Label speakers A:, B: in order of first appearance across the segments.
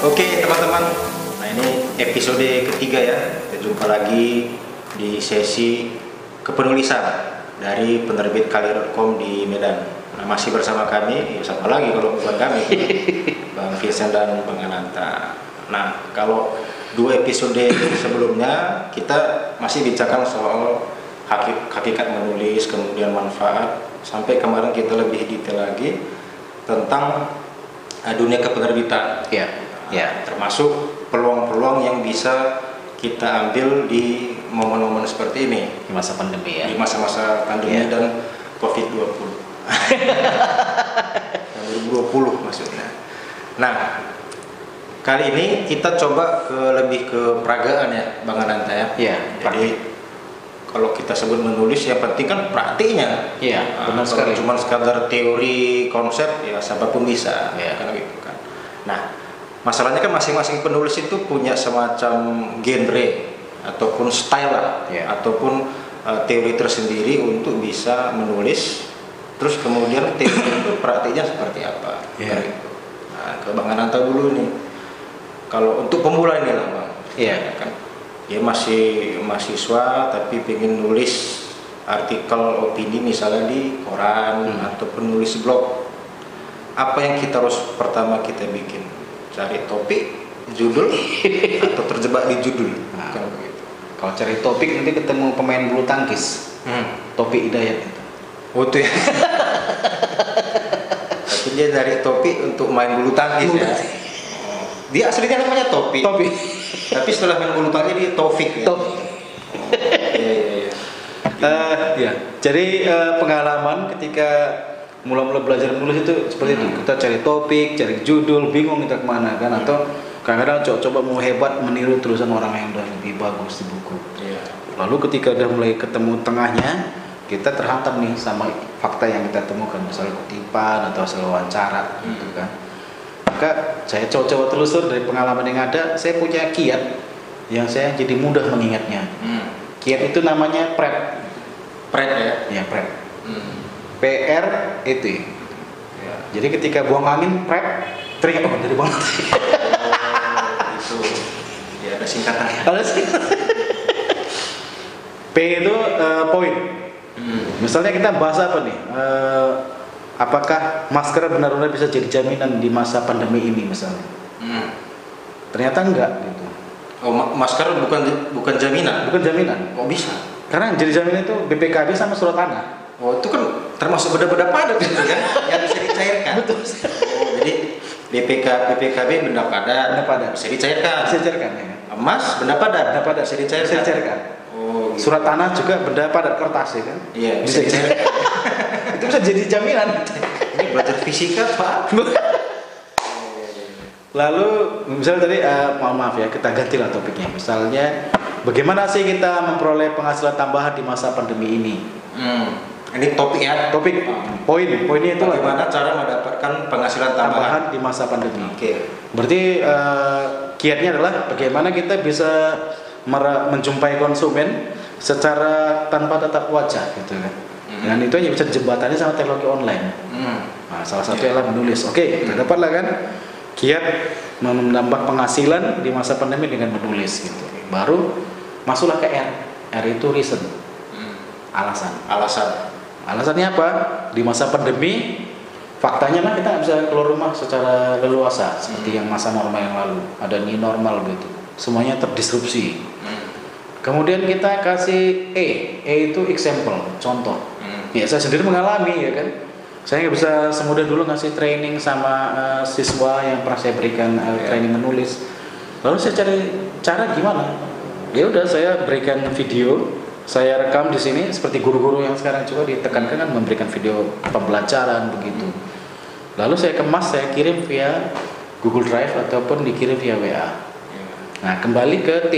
A: Oke teman-teman, nah ini episode ketiga ya. Kita jumpa lagi di sesi kepenulisan dari penerbit kali.com di Medan. Nah, masih bersama kami, ya sama lagi kalau bukan kami, Bang Vincent dan Bang Ananta. Nah, kalau dua episode sebelumnya kita masih bincangkan soal hakik- hakikat menulis, kemudian manfaat, sampai kemarin kita lebih detail lagi tentang eh, dunia kepenerbitan.
B: Ya, ya.
A: termasuk peluang-peluang yang bisa kita ambil di momen-momen seperti ini
B: Di masa pandemi ya.
A: di masa-masa pandemi
B: Iya.
A: dan COVID-20 Dan 2020 maksudnya nah kali ini kita coba ke lebih ke peragaan ya Bang Ananta ya
B: Iya,
A: jadi kalau kita sebut menulis yang penting kan praktiknya
B: Iya,
A: Nah,
B: benar sekali.
A: cuma sekadar teori konsep ya siapa pun bisa
B: Iya.
A: kan gitu kan nah masalahnya kan masing-masing penulis itu punya semacam genre ataupun style lah
B: Iya.
A: ataupun uh, teori tersendiri untuk bisa menulis terus kemudian teori itu praktiknya seperti apa
B: Iya.
A: Kan gitu. nah ke Bang Ananta dulu nih kalau untuk pemula ini lah Bang
B: Iya.
A: Ya kan dia masih mahasiswa tapi pengen nulis artikel opini misalnya di koran
B: Hmm.
A: atau penulis blog apa yang kita harus pertama kita bikin cari topik judul atau terjebak di judul
B: Nah.
A: begitu
B: Kalau cari topik nanti ketemu pemain bulu tangkis. Topik Hidayat itu.
A: oh itu ya tapi dia dari topik untuk main bulu tangkis ya dia aslinya namanya topik
B: Topik.
A: tapi setelah main bulu tangkis dia taufik ya
B: Topik.
A: iya iya iya
B: Eh, ya. Jadi eh, pengalaman ketika mula-mula belajar menulis itu seperti itu.
A: Hmm.
B: Kita cari topik, cari judul, bingung kita ke mana kan? Atau kadang-kadang co- coba mau hebat meniru tulisan orang yang udah lebih bagus di buku.
A: iya
B: Lalu ketika udah mulai ketemu tengahnya, kita terhantam nih sama fakta yang kita temukan, misalnya kutipan atau hasil wawancara, gitu kan. Maka saya coba-coba telusur dari pengalaman yang ada, saya punya kiat yang saya jadi mudah mengingatnya.
A: hmm.
B: Kiat itu namanya PREP.
A: Pret ya
B: Ya, PREP.
A: Hmm.
B: P R E T.
A: Ya.
B: Jadi ketika buang angin, PREP, teringat oh dari buang angin.
A: Oh, itu. Ya ada singkatannya.
B: Ada sih. P itu eh, poin.
A: Hmm.
B: Misalnya kita bahas apa nih? Eh, apakah masker benar-benar bisa jadi jaminan di masa pandemi ini misalnya?
A: Hmm.
B: Ternyata enggak gitu.
A: Oh, ma- masker bukan bukan jaminan.
B: Bukan jaminan.
A: Kok bisa?
B: Karena yang jadi jaminan itu BPKB sama surat tanah.
A: Oh, itu kan termasuk benda-benda padat itu kan yang bisa dicairkan.
B: Betul.
A: Oh, jadi BPK BPKB benda padat,
B: Benda padat.
A: bisa dicairkan.
B: Bisa dicairkan ya.
A: Emas benda padat,
B: Benda padat
A: bisa dicairkan.
B: Bisa dicairkan.
A: Oh, gitu.
B: Surat tanah juga benda padat kertas ya kan?
A: Iya, bisa
B: bisa
A: dicairkan.
B: itu bisa jadi jaminan.
A: Ini belajar fisika, Pak.
B: Lalu misalnya tadi eh, mohon maaf ya kita ganti lah topiknya. Misalnya bagaimana sih kita memperoleh penghasilan tambahan di masa pandemi ini?
A: Hmm. Ini topik ya.
B: Topik poin poinnya itu
A: Bagaimana cara mendapatkan penghasilan tambahan?
B: tambahan di masa pandemi.
A: Oke.
B: Berarti eh, kiatnya adalah bagaimana kita bisa menjumpai konsumen secara tanpa tatap wajah gitu kan.
A: Hmm.
B: Dan itu hanya bisa jembatannya sama teknologi online.
A: Hmm.
B: Nah, salah satu
A: Iya.
B: adalah menulis. Oke, kita dapatlah kan kiat menambah penghasilan di masa pandemi dengan menulis gitu. Baru masuklah ke R. R itu reason,
A: Hmm.
B: alasan.
A: Alasan.
B: Alasannya apa? Di masa pandemi faktanya mah kita nggak bisa keluar rumah secara leluasa seperti yang masa normal yang lalu. Ada new normal gitu. Semuanya terdisrupsi.
A: Hmm.
B: Kemudian kita kasih E. E itu example, contoh.
A: Hmm.
B: Ya saya sendiri mengalami ya kan. Saya nggak bisa semudah dulu ngasih training sama eh, siswa yang pernah saya berikan eh,
A: Ya.
B: training menulis. Lalu saya cari cara gimana? Ya udah saya berikan video, saya rekam di sini seperti guru-guru yang sekarang juga ditekankan kan memberikan video pembelajaran begitu. Lalu saya kemas, saya kirim via Google Drive ataupun dikirim via WA.
A: Ya.
B: Nah, kembali ke T.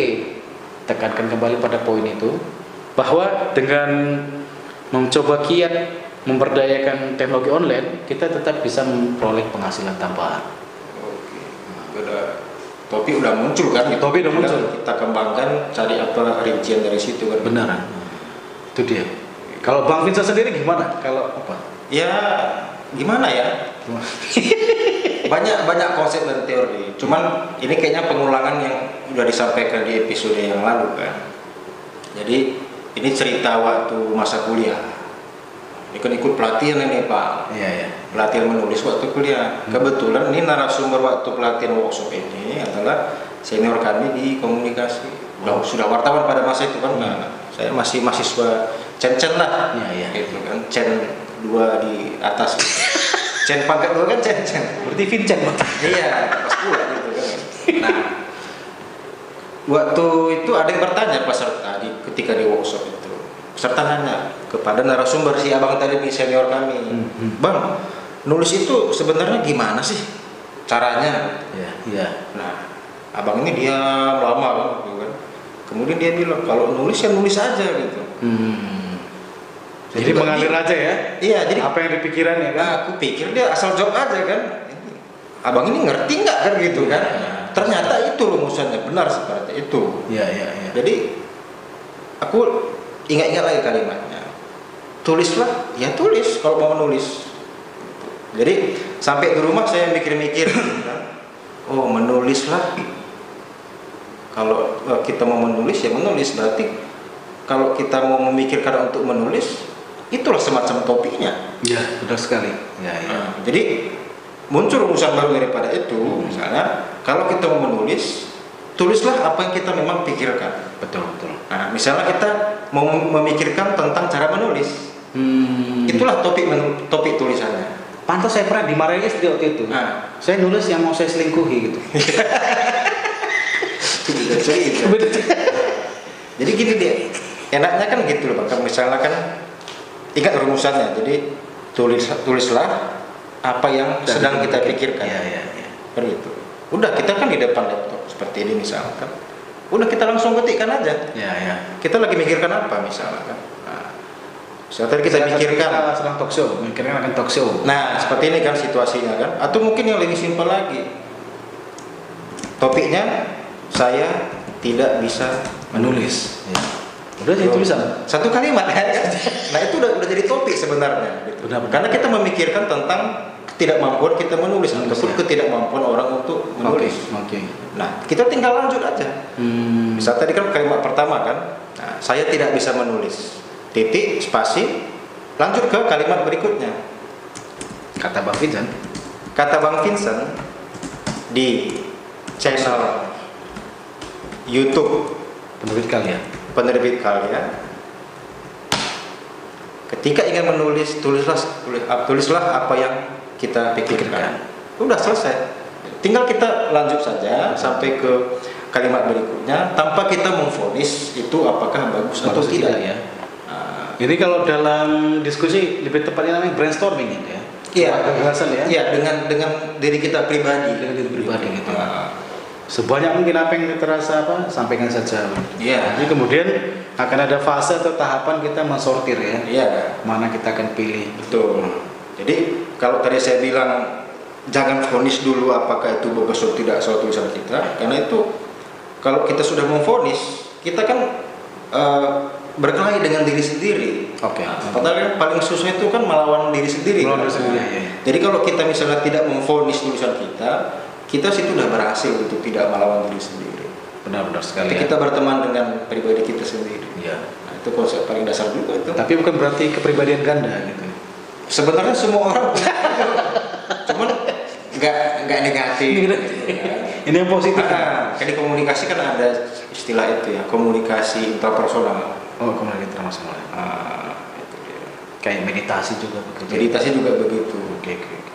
B: Tekankan kembali pada poin itu bahwa dengan mencoba kiat memberdayakan teknologi online, kita tetap bisa memperoleh penghasilan tambahan.
A: Oke. Udah topik udah muncul kan?
B: Topik udah muncul.
A: Kita kembangkan, cari apa rincian dari situ kan?
B: Benar. Itu dia. Kalau Bang Vincent sendiri gimana? Kalau apa?
A: Ya gimana ya? banyak banyak konsep dan teori cuman ini kayaknya pengulangan yang udah disampaikan di episode yang lalu kan jadi ini cerita waktu masa kuliah ini kan ikut pelatihan ini pak.
B: Iya ya.
A: pelatihan menulis waktu kuliah. Kebetulan ini narasumber waktu pelatihan workshop ini adalah senior kami di komunikasi. Udah- sudah wartawan pada masa itu kan nah, saya masih mahasiswa cen-cen lah.
B: Iya, iya.
A: gitu kan. Cen dua di atas. Cen pangkat dua kan cen-cen.
B: Berarti Vincent
A: iya pas gitu kan. Nah waktu itu ada yang bertanya peserta di ketika di workshop itu peserta nanya kepada narasumber si abang tadi senior kami
B: Hmm.
A: bang nulis itu sebenarnya gimana sih caranya
B: Iya, iya.
A: nah abang ini dia lama gitu kan kemudian dia bilang kalau nulis ya nulis aja gitu
B: Hmm.
A: Jadi
B: Jadi mengalir aja ya.
A: iya jadi
B: Apa yang dipikiran ya kan?
A: Nah, aku pikir dia asal jawab aja kan. Abang ini ngerti nggak kan gitu kan? Ternyata itu rumusannya benar seperti itu.
B: Iya, iya, iya.
A: Jadi aku ingat-ingat lagi kalimatnya. Tulislah, ya tulis kalau mau menulis. Jadi sampai di rumah saya mikir-mikir, oh menulislah. Kalau eh, kita mau menulis ya menulis berarti kalau kita mau memikirkan untuk menulis itulah semacam topiknya.
B: Iya, benar sekali. Iya, iya.
A: Nah, jadi muncul rumusan baru daripada itu, misalnya kalau kita mau menulis, tulislah apa yang kita memang pikirkan.
B: Betul, betul.
A: Nah, misalnya kita mem- memikirkan tentang cara menulis,
B: Hmm.
A: itulah topik topik tulisannya.
B: Pantas saya pernah dimarahin istri waktu itu.
A: Nah,
B: Saya nulis yang mau saya selingkuhi gitu.
A: cerita. Jadi gini dia, enaknya kan gitu loh, Pak. Misalnya kan ingat rumusannya. Jadi tulis tulislah apa yang sedang kita pikirkan.
B: Iya, iya, iya.
A: Kan gitu. Udah kita kan di depan laptop seperti ini misalkan. Udah kita langsung ketikkan aja.
B: Iya, iya.
A: Kita lagi mikirkan apa misalnya kan. Nah, misalnya tadi kita
B: Kita
A: pikirkan.
B: sedang talk show, mikirkan akan talk show.
A: Nah, seperti ini kan situasinya kan. Atau mungkin yang lebih simpel lagi. Topiknya saya tidak bisa
B: Menulis. Ya. Udah itu bisa.
A: Satu kalimat kan. Nah, itu udah udah jadi topik sebenarnya gitu.
B: Benar, benar.
A: Karena kita memikirkan tentang ketidakmampuan kita menulis
B: Menulis,
A: ataupun
B: ya.
A: ketidakmampuan orang untuk
B: Oke,
A: menulis.
B: oke.
A: Nah, kita tinggal lanjut aja.
B: Hmm.
A: Misal tadi kan kalimat pertama kan, nah, saya tidak bisa menulis. Titik, spasi, lanjut ke kalimat berikutnya.
B: Kata Bang Vincent,
A: Kata Bang Vincent di channel YouTube
B: penerbit kalian.
A: penerbit kalian, ketika ingin menulis, tulislah tulis- tulislah apa yang kita pikirkan. Udah selesai. Tinggal kita lanjut saja sampai ke kalimat berikutnya tanpa kita memfonis itu apakah bagus, atau
B: Bagus
A: tidak.
B: ya.
A: Nah,
B: Jadi kalau dalam diskusi lebih tepatnya namanya brainstorming gitu ya.
A: Iya,
B: gagasan ya.
A: Iya, dengan dengan diri kita pribadi.
B: Dengan diri pribadi gitu.
A: Ah,
B: Sebanyak mungkin apa yang terasa apa sampaikan saja.
A: Iya.
B: Jadi kemudian akan ada fase atau tahapan kita mensortir ya.
A: Iya,
B: Mana kita akan pilih.
A: betul. Jadi kalau tadi saya bilang jangan vonis dulu apakah itu bagus atau tidak soal tulisan kita, karena itu kalau kita sudah memvonis, kita kan eh, berkelahi dengan diri sendiri.
B: Oke.
A: Nah, padahal yang paling susah itu kan melawan diri sendiri.
B: Melawan
A: kan?
B: diri sendiri, iya.
A: Jadi kalau kita misalnya tidak memvonis tulisan kita, kita situ udah berhasil untuk tidak melawan diri sendiri.
B: Benar-benar sekali.
A: Tapi
B: ya.
A: kita berteman dengan pribadi kita sendiri.
B: Iya.
A: Nah, itu konsep paling dasar juga itu.
B: Tapi bukan berarti kepribadian ganda gitu.
A: Sebenarnya semua orang cuman nggak nggak negatif.
B: Ini yang positif.
A: Ah, kan di komunikasi kan ada istilah itu ya, komunikasi intrapersonal.
B: Oh, komunikasi ya.
A: Ah, itu dia.
B: Kayak meditasi juga begitu.
A: Meditasi juga begitu.
B: Oke, oke, oke.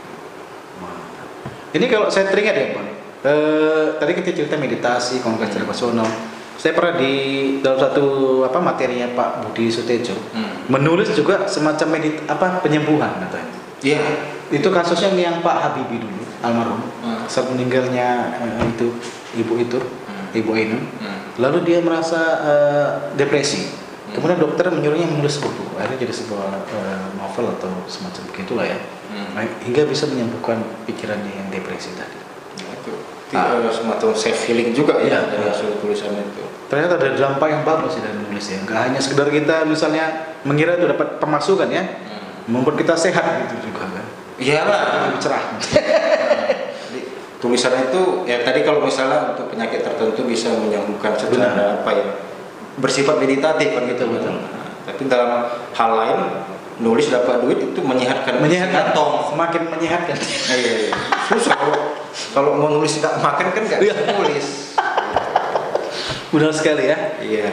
B: Mantap. Ini kalau saya teringat ya, Pak. Eh, tadi kita cerita meditasi, komunikasi internasional. Saya pernah di dalam satu apa materinya Pak Budi Sutejo
A: Hmm.
B: menulis juga semacam medit apa penyembuhan katanya.
A: Iya.
B: Itu kasusnya yang Pak Habibie dulu almarhum
A: Hmm.
B: saat meninggalnya eh, itu ibu itu
A: Hmm.
B: ibu Ainun.
A: Hmm.
B: Lalu dia merasa eh, depresi.
A: Hmm.
B: Kemudian dokter menyuruhnya menulis buku. Akhirnya jadi sebuah eh, novel atau semacam begitulah ya.
A: Hmm.
B: Nah, hingga bisa menyembuhkan pikirannya yang depresi tadi.
A: Nah, itu. Itu
B: Ah.
A: semacam self healing juga ya
B: Iya,
A: dari
B: iya.
A: hasil tulisan itu.
B: Ternyata ada dampak yang bagus ya dari menulis ya. Nggak hanya sekedar kita misalnya mengira itu dapat pemasukan ya,
A: Hmm.
B: membuat kita sehat gitu juga kan.
A: Iyalah.
B: lebih cerah.
A: Tulisan itu ya tadi kalau misalnya untuk penyakit tertentu bisa menyembuhkan secara
B: Benar.
A: apa ya bersifat meditatif kan gitu
B: Betul, betul.
A: Nah, tapi dalam hal lain nulis dapat duit itu menyehatkan
B: menyehatkan
A: kantong.
B: semakin menyehatkan
A: iya, iya. Susah kalau kalau mau nulis nggak makan kan nggak bisa
B: Iya.
A: nulis.
B: Benar sekali ya
A: Iya.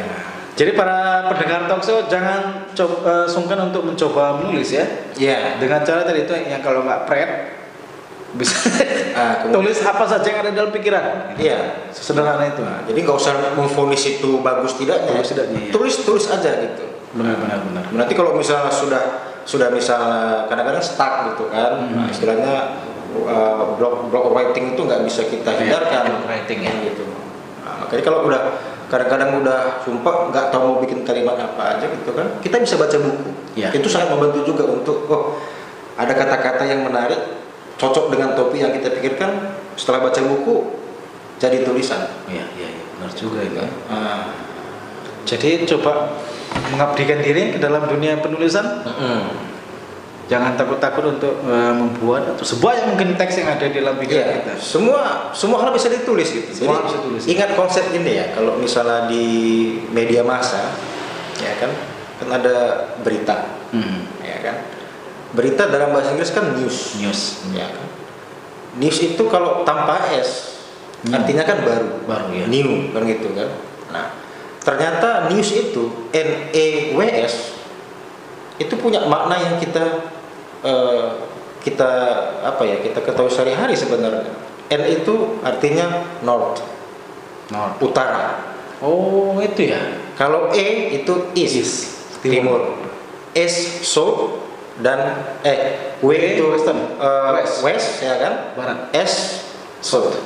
B: jadi para pendengar talkshow jangan coba, sungkan untuk mencoba menulis ya
A: Iya.
B: dengan cara tadi itu yang kalau nggak pret bisa
A: Ah, kemudian-
B: tulis apa saja yang ada dalam pikiran
A: Iya.
B: sederhana itu
A: Nah, jadi nggak usah memfonis itu bagus tidaknya.
B: Bagus tidaknya, iya.
A: Tulis tulis aja gitu.
B: benar benar benar
A: Nanti kalau misalnya sudah sudah misalnya kadang-kadang stuck gitu kan,
B: Hmm.
A: nah, istilahnya uh, block block writing itu nggak bisa kita
B: Iya,
A: hindarkan.
B: block writing ya.
A: gitu. Makanya kalau udah kadang-kadang udah sumpah nggak tahu mau bikin kalimat apa aja gitu kan, kita bisa baca buku.
B: Iya.
A: Itu sangat membantu juga untuk oh ada kata-kata yang menarik, cocok dengan topik yang kita pikirkan. Setelah baca buku jadi tulisan.
B: iya iya iya benar juga itu
A: Ah.
B: jadi coba mengabdikan diri ke dalam dunia penulisan jangan takut-takut untuk eh, membuat atau sebuah yang mungkin teks yang ada di dalam pikiran
A: Iya,
B: kita
A: semua semua hal bisa ditulis gitu.
B: Semua
A: Jadi
B: bisa ditulis.
A: ingat konsep ini ya, kalau misalnya di media massa, ya kan, kan ada berita,
B: Hmm.
A: ya kan. Berita dalam bahasa Inggris kan news,
B: news
A: ya kan. News itu kalau tanpa s,
B: Hmm.
A: artinya kan baru,
B: Baru, ya.
A: new kan gitu kan. Nah, ternyata news itu n e w s itu punya makna yang kita eh, kita apa ya kita ketahui sehari-hari sebenarnya. N itu artinya north,
B: North.
A: utara.
B: oh itu ya
A: Kalau E itu east,
B: East,
A: timur. S south dan eh W
B: W,
A: itu
B: western.
A: eh,
B: West.
A: west. ya kan?
B: barat
A: S south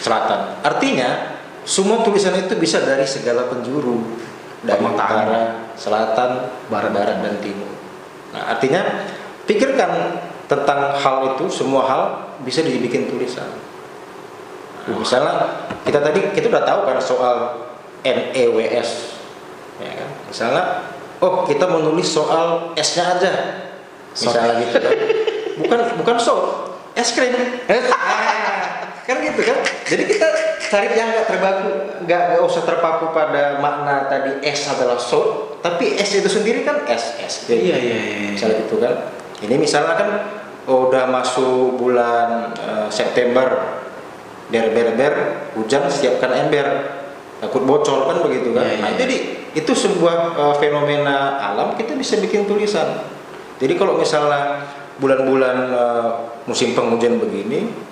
A: selatan. Artinya semua tulisan itu bisa dari segala penjuru dari utara, selatan,
B: Barat.
A: barat, dan timur. Nah, artinya pikirkan tentang hal itu semua hal bisa dibikin tulisan. Nah, misalnya kita tadi kita udah tahu kan soal NEWS, ya kan? Misalnya, oh kita menulis soal S-nya aja, misalnya gitu kan? Bukan bukan so, es krim. kan gitu kan jadi kita cari yang nggak terbaku nggak nggak usah terpaku pada makna tadi es adalah so tapi es itu sendiri kan es es Jadi,
B: iya iya iya
A: misalnya gitu kan ini misalnya kan oh, udah masuk bulan eh, September ber ber ber hujan siapkan ember. Takut bocor kan begitu kan?
B: Iya, iya,
A: nah
B: iya.
A: jadi itu sebuah eh, fenomena alam kita bisa bikin tulisan. Jadi kalau misalnya bulan-bulan eh, musim penghujan begini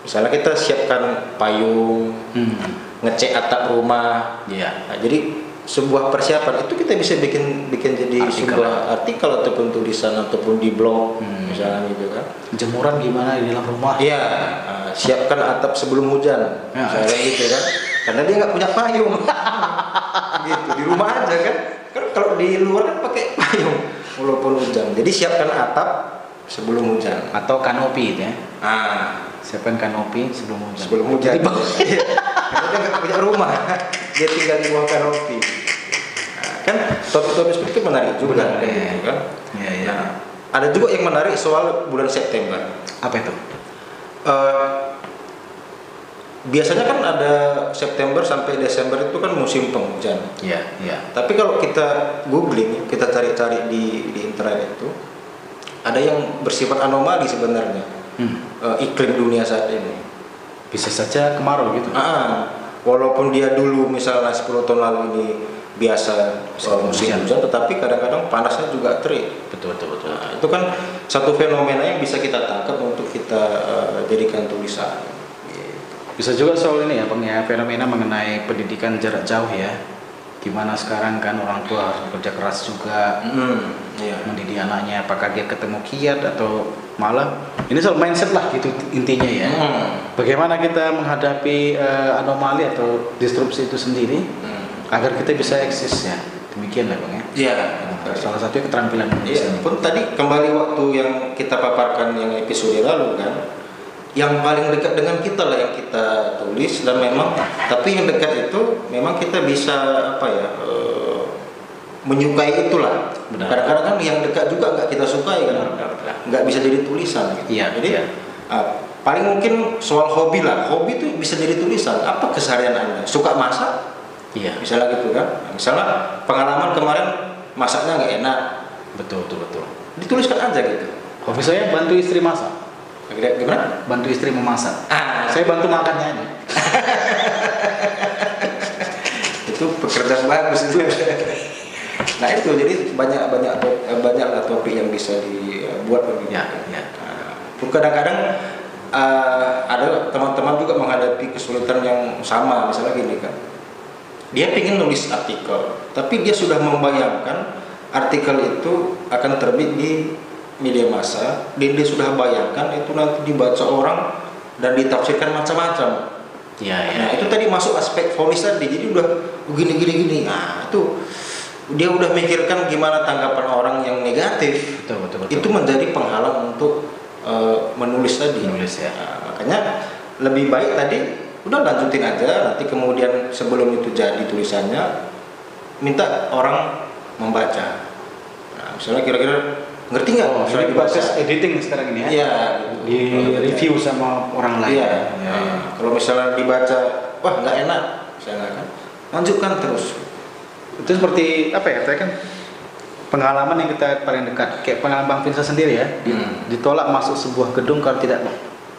A: misalnya kita siapkan payung
B: hmm.
A: ngecek atap rumah.
B: Iya.
A: Nah, jadi sebuah persiapan itu kita bisa bikin bikin jadi
B: Artikel.
A: sebuah artikel ataupun tulisan ataupun di blog
B: Hmm.
A: misalnya gitu kan.
B: jemuran gimana di dalam rumah
A: Iya, nah, siapkan atap sebelum hujan,
B: Ya.
A: misalnya gitu kan. Karena dia nggak punya payung, gitu di rumah aja kan. Kan kalau di luar kan pakai payung walaupun hujan. Jadi siapkan atap sebelum hujan.
B: atau kanopi itu ya
A: Ah,
B: siapkan kanopi sebelum hujan
A: sebelum hujan. Iya. Dia nggak punya rumah, dia tinggal di bawah kanopi. Kan topik-topik seperti itu menarik juga,
B: Benar,
A: gitu
B: iya.
A: kan.
B: iya iya
A: Nah, ada juga yang menarik soal bulan September.
B: apa itu
A: Eh, biasanya kan ada September sampai Desember itu kan musim penghujan.
B: iya iya
A: Tapi kalau kita googling, kita cari-cari di di internet itu ada yang bersifat anomali sebenarnya
B: hmm.
A: eh, iklim dunia saat ini.
B: bisa saja kemarau gitu
A: Ah, walaupun dia dulu misalnya 10 tahun lalu ini biasa
B: Musim
A: eh, musim
B: hujan.
A: tetapi kadang-kadang panasnya juga terik.
B: betul betul betul
A: Nah, itu kan satu fenomena yang bisa kita tangkap untuk kita eh, jadikan tulisan.
B: Bisa juga soal ini ya, Bang ya, fenomena mengenai pendidikan jarak jauh ya. Gimana sekarang kan orang tua harus bekerja keras juga
A: Hmm, iya.
B: mendidik anaknya, apakah dia ketemu kiat atau malah ini soal mindset lah gitu intinya ya.
A: Hmm.
B: Bagaimana kita menghadapi eh, anomali atau disrupsi itu sendiri
A: Hmm.
B: Agar kita bisa eksis ya. Demikian lah Bang ya.
A: Iya.
B: Salah satu keterampilan
A: Iya,
B: ini.
A: pun tadi kembali waktu yang kita paparkan yang episode lalu kan, yang paling dekat dengan kita lah yang kita tulis dan memang tapi yang dekat itu memang kita bisa apa ya eh, menyukai itulah.
B: Benar.
A: Kadang-kadang kan yang dekat juga nggak kita sukai kan, nggak bisa jadi tulisan. Gitu.
B: Iya,
A: Jadi
B: iya.
A: ah, paling mungkin soal hobi lah. Hobi itu bisa jadi tulisan. Apa keseharian anda? Suka masak?
B: Iya,
A: Misalnya gitu kan. Nah, Misalnya pengalaman kemarin masaknya nggak enak,
B: betul betul betul.
A: dituliskan aja gitu.
B: Hobi saya bantu istri masak,
A: Gimana?
B: bantu istri memasak.
A: Ah,
B: Saya bantu makannya aja.
A: itu pekerjaan bagus itu. nah itu jadi banyak banyak banyak lah topik yang bisa dibuat begitu.
B: Ya, ya.
A: Nah, kadang-kadang eh, ada teman-teman juga menghadapi kesulitan yang sama misalnya gini kan dia ingin nulis artikel tapi dia sudah membayangkan artikel itu akan terbit di media massa dan dia sudah bayangkan itu nanti dibaca orang dan ditafsirkan macam-macam
B: Iya, ya.
A: Nah itu tadi masuk aspek fonis tadi, jadi udah gini gini gini. Nah itu dia udah mikirkan gimana tanggapan orang yang negatif.
B: Betul betul betul.
A: Itu menjadi penghalang untuk eh, menulis tadi.
B: Menulis, ya.
A: Nah, makanya lebih baik tadi udah lanjutin aja. Nanti kemudian sebelum itu jadi tulisannya minta orang membaca. Nah misalnya kira-kira ngerti nggak?
B: Oh,
A: misalnya dibaca.
B: proses editing sekarang ini ya.
A: Iya.
B: Di review sama orang lain.
A: Iya.
B: Ya,
A: Nah,
B: ya.
A: Kalau misalnya dibaca, wah nggak enak, misalnya kan, lanjutkan terus.
B: Itu seperti apa ya? Saya kan pengalaman yang kita paling dekat. Kayak pengalaman Bang Vincent sendiri ya.
A: Hmm.
B: Ditolak masuk sebuah gedung kalau tidak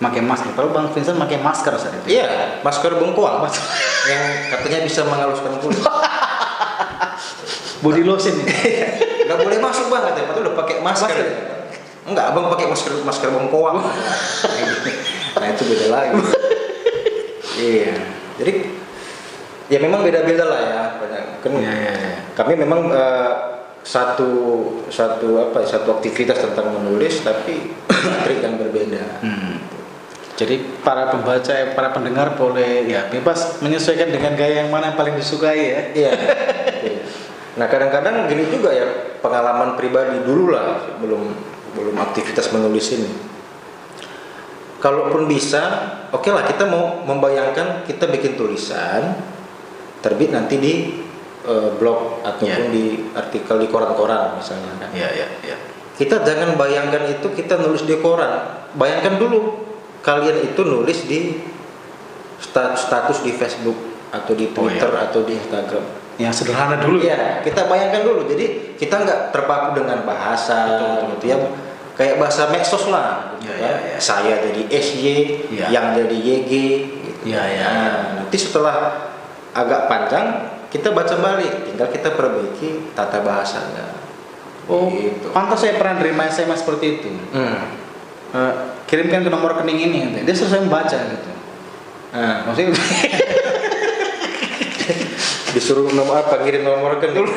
B: pakai masker. Kalau Bang Vincent pakai masker saat itu.
A: Iya, masker bengkoang yang katanya bisa menghaluskan kulit.
B: Body lotion ini.
A: Nggak boleh masuk bang katanya, padahal udah pakai masker.
B: Masker.
A: Enggak, abang pakai masker masker bengkoang. nah itu beda lagi. iya, jadi ya memang beda-beda lah ya. Banyak. Kan
B: Iya, iya, iya.
A: kami memang eh, satu satu apa ya, satu aktivitas tentang menulis tapi trik yang berbeda.
B: Hmm. Jadi para pembaca, para pendengar boleh ya bebas menyesuaikan dengan gaya yang mana yang paling disukai ya.
A: Iya. Nah kadang-kadang gini juga ya pengalaman pribadi dulu lah belum belum aktivitas menulis ini. Kalaupun bisa, oke lah kita mau membayangkan kita bikin tulisan terbit nanti di eh, blog ataupun
B: Iya.
A: di artikel di koran-koran misalnya kan.
B: Iya, iya, iya.
A: Kita jangan bayangkan itu kita nulis di koran. Bayangkan dulu kalian itu nulis di sta- status di Facebook atau di
B: Oh, iya.
A: Twitter atau di Instagram.
B: Yang sederhana dulu ya.
A: Iya, kita bayangkan dulu. Jadi kita nggak terpaku dengan bahasa
B: Betul, betul,
A: gitu ya. Kayak bahasa medsos lah. Gitu
B: Iya,
A: kan.
B: iya, iya.
A: Saya jadi SY,
B: Iya.
A: yang jadi YG. Gitu.
B: Iya, iya.
A: Nah, nanti setelah agak panjang kita baca balik, tinggal kita perbaiki tata bahasanya.
B: Oh,
A: Gitu.
B: pantas saya pernah terima SMS seperti itu.
A: Hmm.
B: Eh, kirimkan ke nomor rekening ini. katanya. Dia selesai membaca gitu.
A: Nah,
B: Maksudnya
A: disuruh nomor apa ngirim nomor rekening.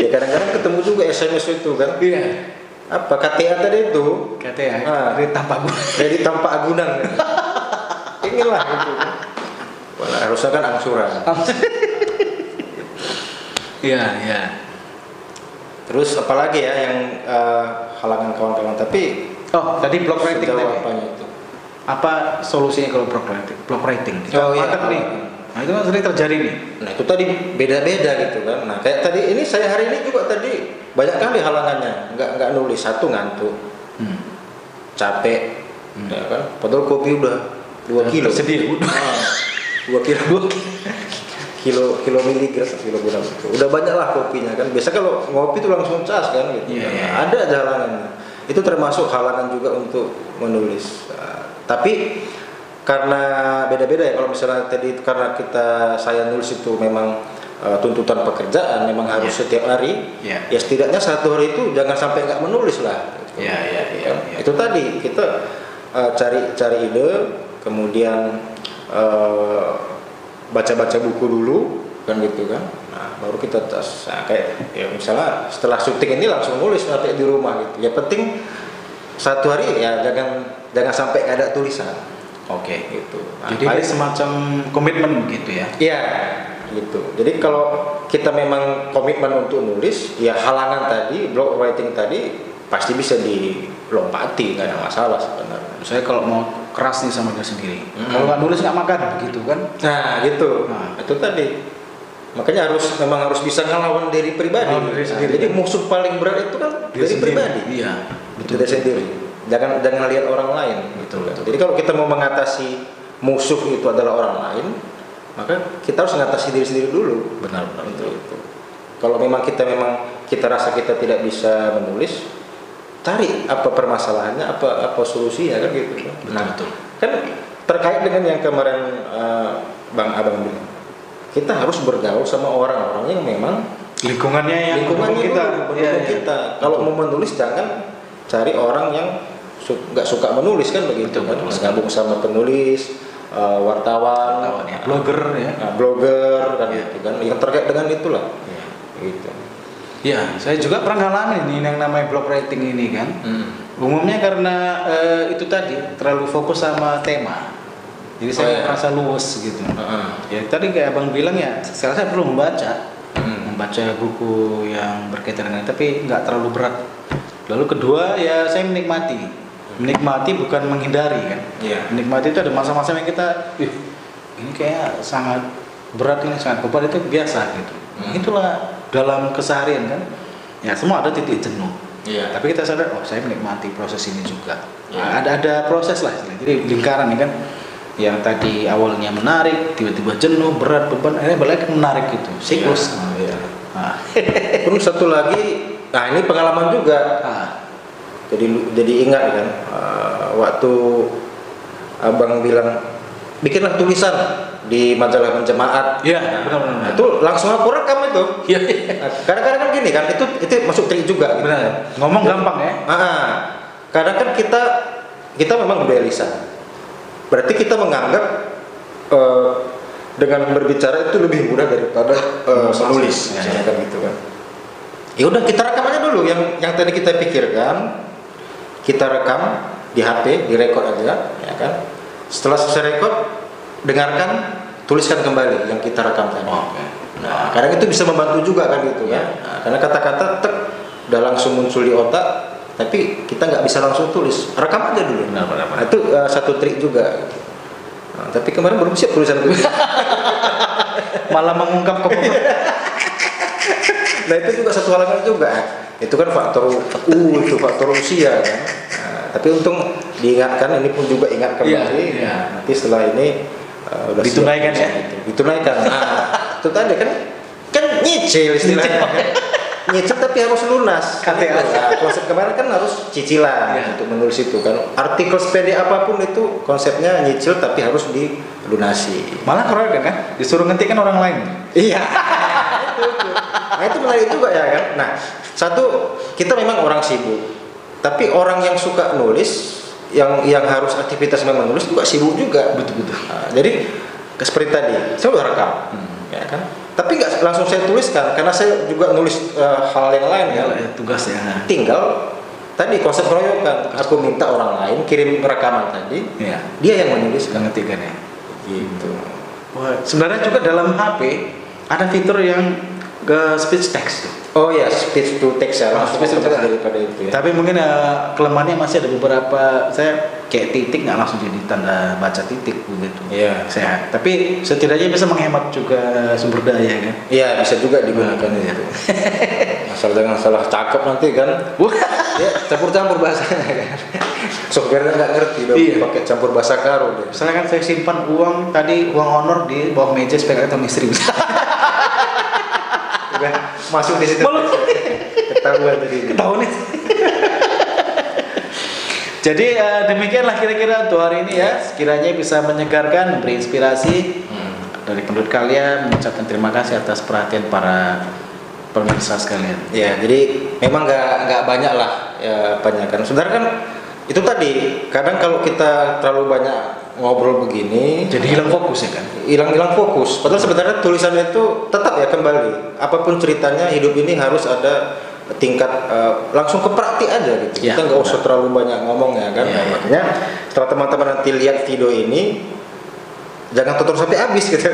A: ya kadang-kadang ketemu juga SMS itu kan.
B: iya.
A: Apa KTA tadi itu?
B: Kata ya,
A: Ah.
B: dari tampak
A: dari tampak agunan inilah itu Walah, harusnya kan angsuran
B: Iya, iya.
A: terus apalagi ya yang eh, halangan kawan-kawan tapi
B: Oh, tadi blog writing tadi.
A: apanya itu
B: Apa solusinya kalau blog writing? Blog writing. Di
A: Oh, iya.
B: nih. Nah, itu kan sering terjadi nih.
A: nah itu tadi beda-beda gitu kan nah kayak tadi ini saya hari ini juga tadi banyak kali halangannya nggak nggak nulis satu ngantuk
B: Hmm.
A: capek
B: Hmm.
A: ya kan padahal kopi udah dua
B: Udah
A: kilo
B: tersedia.
A: Ah, dua kilo dua kilo kilo miligram kilogram itu udah banyak lah kopinya kan biasa kalau ngopi itu langsung cas kan gitu
B: Iya,
A: Nah,
B: iya.
A: ada aja halangannya itu termasuk halangan juga untuk menulis Ah, tapi karena beda-beda ya kalau misalnya tadi karena kita saya nulis itu memang eh, tuntutan pekerjaan memang harus
B: Iya.
A: setiap hari
B: Iya.
A: ya setidaknya satu hari itu jangan sampai nggak menulis lah gitu.
B: Iya, iya, iya,
A: Kan?
B: iya.
A: itu tadi kita eh, cari cari ide kemudian eh, baca-baca buku dulu kan gitu kan baru kita tas nah, kayak ya misalnya setelah syuting ini langsung nulis nanti di rumah gitu ya penting satu hari ya jangan jangan sampai ada tulisan
B: Oke.
A: gitu Nah,
B: Jadi
A: paling-
B: semacam komitmen gitu ya.
A: Iya, gitu. Jadi kalau kita memang komitmen untuk nulis, ya halangan tadi, blog writing tadi pasti bisa dilompati, nggak ada masalah sebenarnya.
B: Saya kalau mau keras nih sama diri sendiri.
A: Mm.
B: Kalau nggak nulis nggak makan gitu kan.
A: Nah, gitu.
B: Nah.
A: Itu tadi. Makanya harus memang harus bisa ngelawan diri pribadi.
B: Ngelawan diri
A: Nah, jadi musuh paling berat itu kan
B: Diri
A: diri
B: sendiri.
A: pribadi.
B: Iya,
A: Itu diri sendiri. Jangan jangan lihat orang lain.
B: Betul,
A: kan.
B: betul.
A: Jadi kalau kita mau mengatasi musuh itu adalah orang lain, maka kita harus mengatasi diri sendiri dulu.
B: Benar, benar.
A: Itu, itu. Kalau memang kita memang kita rasa kita tidak bisa menulis, cari apa permasalahannya, apa apa solusinya kan gitu. kan.
B: Betul, betul.
A: kan terkait dengan yang kemarin eh, Bang Abang bilang, kita harus bergaul sama orang-orang yang memang
B: Lingkungannya yang
A: lingkungannya
B: kita.
A: dulu,
B: Iya, iya.
A: kita. Kalau mau menulis jangan cari orang yang su- nggak suka menulis kan begitu
B: Betul,
A: kan.
B: betul.
A: Gabung sama penulis, eh, wartawan,
B: Wartawan ya, blogger ya.
A: nah, blogger kan
B: Iya.
A: gitu kan. Yang terkait dengan itulah. Gitu.
B: Ya, saya juga pernah ngalamin ini yang namanya blog writing ini kan.
A: Hmm.
B: Umumnya karena eh, itu tadi terlalu fokus sama tema. Jadi saya
A: Oh, iya.
B: merasa luwes gitu.
A: Heeh.
B: Ya tadi kayak abang bilang ya, saya saya perlu membaca,
A: Hmm.
B: membaca buku yang berkaitan dengan tapi nggak terlalu berat. Lalu kedua ya saya menikmati, menikmati bukan menghindari kan.
A: Iya.
B: Menikmati itu ada masa-masa yang kita, ih ini kayak sangat berat ini sangat beban itu biasa gitu.
A: Hmm.
B: Itulah dalam keseharian kan. Ya semua ada titik jenuh.
A: Iya.
B: Tapi kita sadar, oh saya menikmati proses ini juga. Nah, ada ada proses lah, jadi lingkaran ini kan, yang tadi awalnya menarik, tiba-tiba jenuh, berat, beban, akhirnya balik menarik gitu, siklus.
A: Iya.
B: Nah,
A: Terus satu lagi, nah ini pengalaman juga.
B: ah,
A: Jadi jadi ingat kan eh, waktu abang bilang bikinlah tulisan di majalah penjemaat.
B: Iya, benar-benar.
A: Nah, itu langsung aku rekam itu.
B: iya,
A: Nah, Kadang-kadang kan gini kan, itu itu masuk trik juga. Gitu.
B: benar. Ngomong gampang ya.
A: Ah, ah. kadang kan kita kita memang budaya lisan. Berarti kita menganggap eh, dengan berbicara itu lebih mudah daripada eh, menulis,
B: Ya,
A: misalnya
B: ya.
A: kan gitu kan. Ya udah kita rekam aja dulu yang yang tadi kita pikirkan, kita rekam di HP, direkod aja, ya kan. Setelah selesai rekod, dengarkan, tuliskan kembali yang kita rekam tadi.
B: Oke.
A: Nah, kadang itu bisa membantu juga kan gitu
B: Ya.
A: kan. Nah, karena kata-kata tek udah langsung muncul di otak, tapi kita nggak bisa langsung tulis. Rekam aja dulu.
B: Benar, benar.
A: Nah, itu uh, satu trik juga. Nah, tapi kemarin belum siap tulisan tulis.
B: Malah mengungkap ke
A: nah itu juga satu halangan juga. Itu kan faktor uh itu faktor usia kan. Nah, tapi untung diingatkan, ini pun juga ingat kembali.
B: Iya.
A: Nah, nanti setelah ini uh, udah siap
B: Ditunaikan
A: tulisan
B: ya?
A: itu. Ditunaikan. Nah, itu tadi kan kan nyicil istilahnya. Kan. nyicil tapi harus lunas.
B: KTA.
A: Nah, konsep kemarin kan harus cicilan
B: Iya.
A: untuk menulis itu kan. Artikel sepede apa pun itu konsepnya nyicil tapi harus dilunasi.
B: Malah keren kan, disuruh ngetikan orang lain.
A: Iya. Nah itu menarik juga ya kan. Nah satu kita memang orang sibuk, tapi orang yang suka nulis, yang yang harus aktivitas memang menulis juga sibuk juga.
B: Betul betul.
A: Nah, jadi seperti tadi, saya udah rekam, ya kan. Tapi nggak langsung saya tuliskan karena saya juga nulis eh, hal yang lain ya.
B: Ya, tugas ya.
A: Tinggal tadi konsep keroyokan. Aku minta orang lain kirim rekaman tadi,
B: Iya.
A: dia yang menuliskan.
B: Ngetikan ya.
A: Gitu.
B: Wah, sebenarnya juga dalam HP ada fitur yang ke speech text.
A: Oh ya, speech to text ya,
B: Ah,
A: langsung
B: speech to text.
A: daripada itu ya.
B: Tapi mungkin eh, kelemahannya masih ada beberapa saya kayak titik nggak langsung jadi tanda baca titik begitu.
A: Iya.
B: Saya. Tapi setidaknya bisa menghemat juga sumber daya kan.
A: Iya bisa juga digunakan
B: Nah,
A: itu. Asal jangan salah cakep nanti kan. Ya campur-campur bahasanya kan. Software nggak ngerti
B: Iya.
A: pakai campur bahasa karo deh.
B: Misalnya kan saya simpan uang tadi uang honor di bawah meja supaya ketemu istri.
A: Udah masuk di situ. Ketahuan tadi.
B: Ketahuan nih. Jadi eh, demikianlah kira-kira untuk hari ini ya. Sekiranya bisa menyegarkan, memberi inspirasi
A: Hmm.
B: dari penduduk kalian. Mengucapkan terima kasih atas perhatian para pemirsa sekalian.
A: Ya jadi memang nggak nggak banyak lah ya banyak kan. Sebenarnya kan itu tadi kadang kalau kita terlalu banyak ngobrol begini
B: Jadi hilang fokus ya kan?
A: hilang-hilang fokus. Padahal sebenarnya tulisan itu tetap ya kembali. Apa pun ceritanya hidup ini harus ada tingkat eh, langsung ke praktik aja gitu.
B: Ya,
A: Kita nggak usah terlalu banyak ngomong ya kan.
B: Ya,
A: Nah,
B: ya.
A: Makanya setelah teman-teman nanti lihat video ini jangan tonton sampai habis gitu.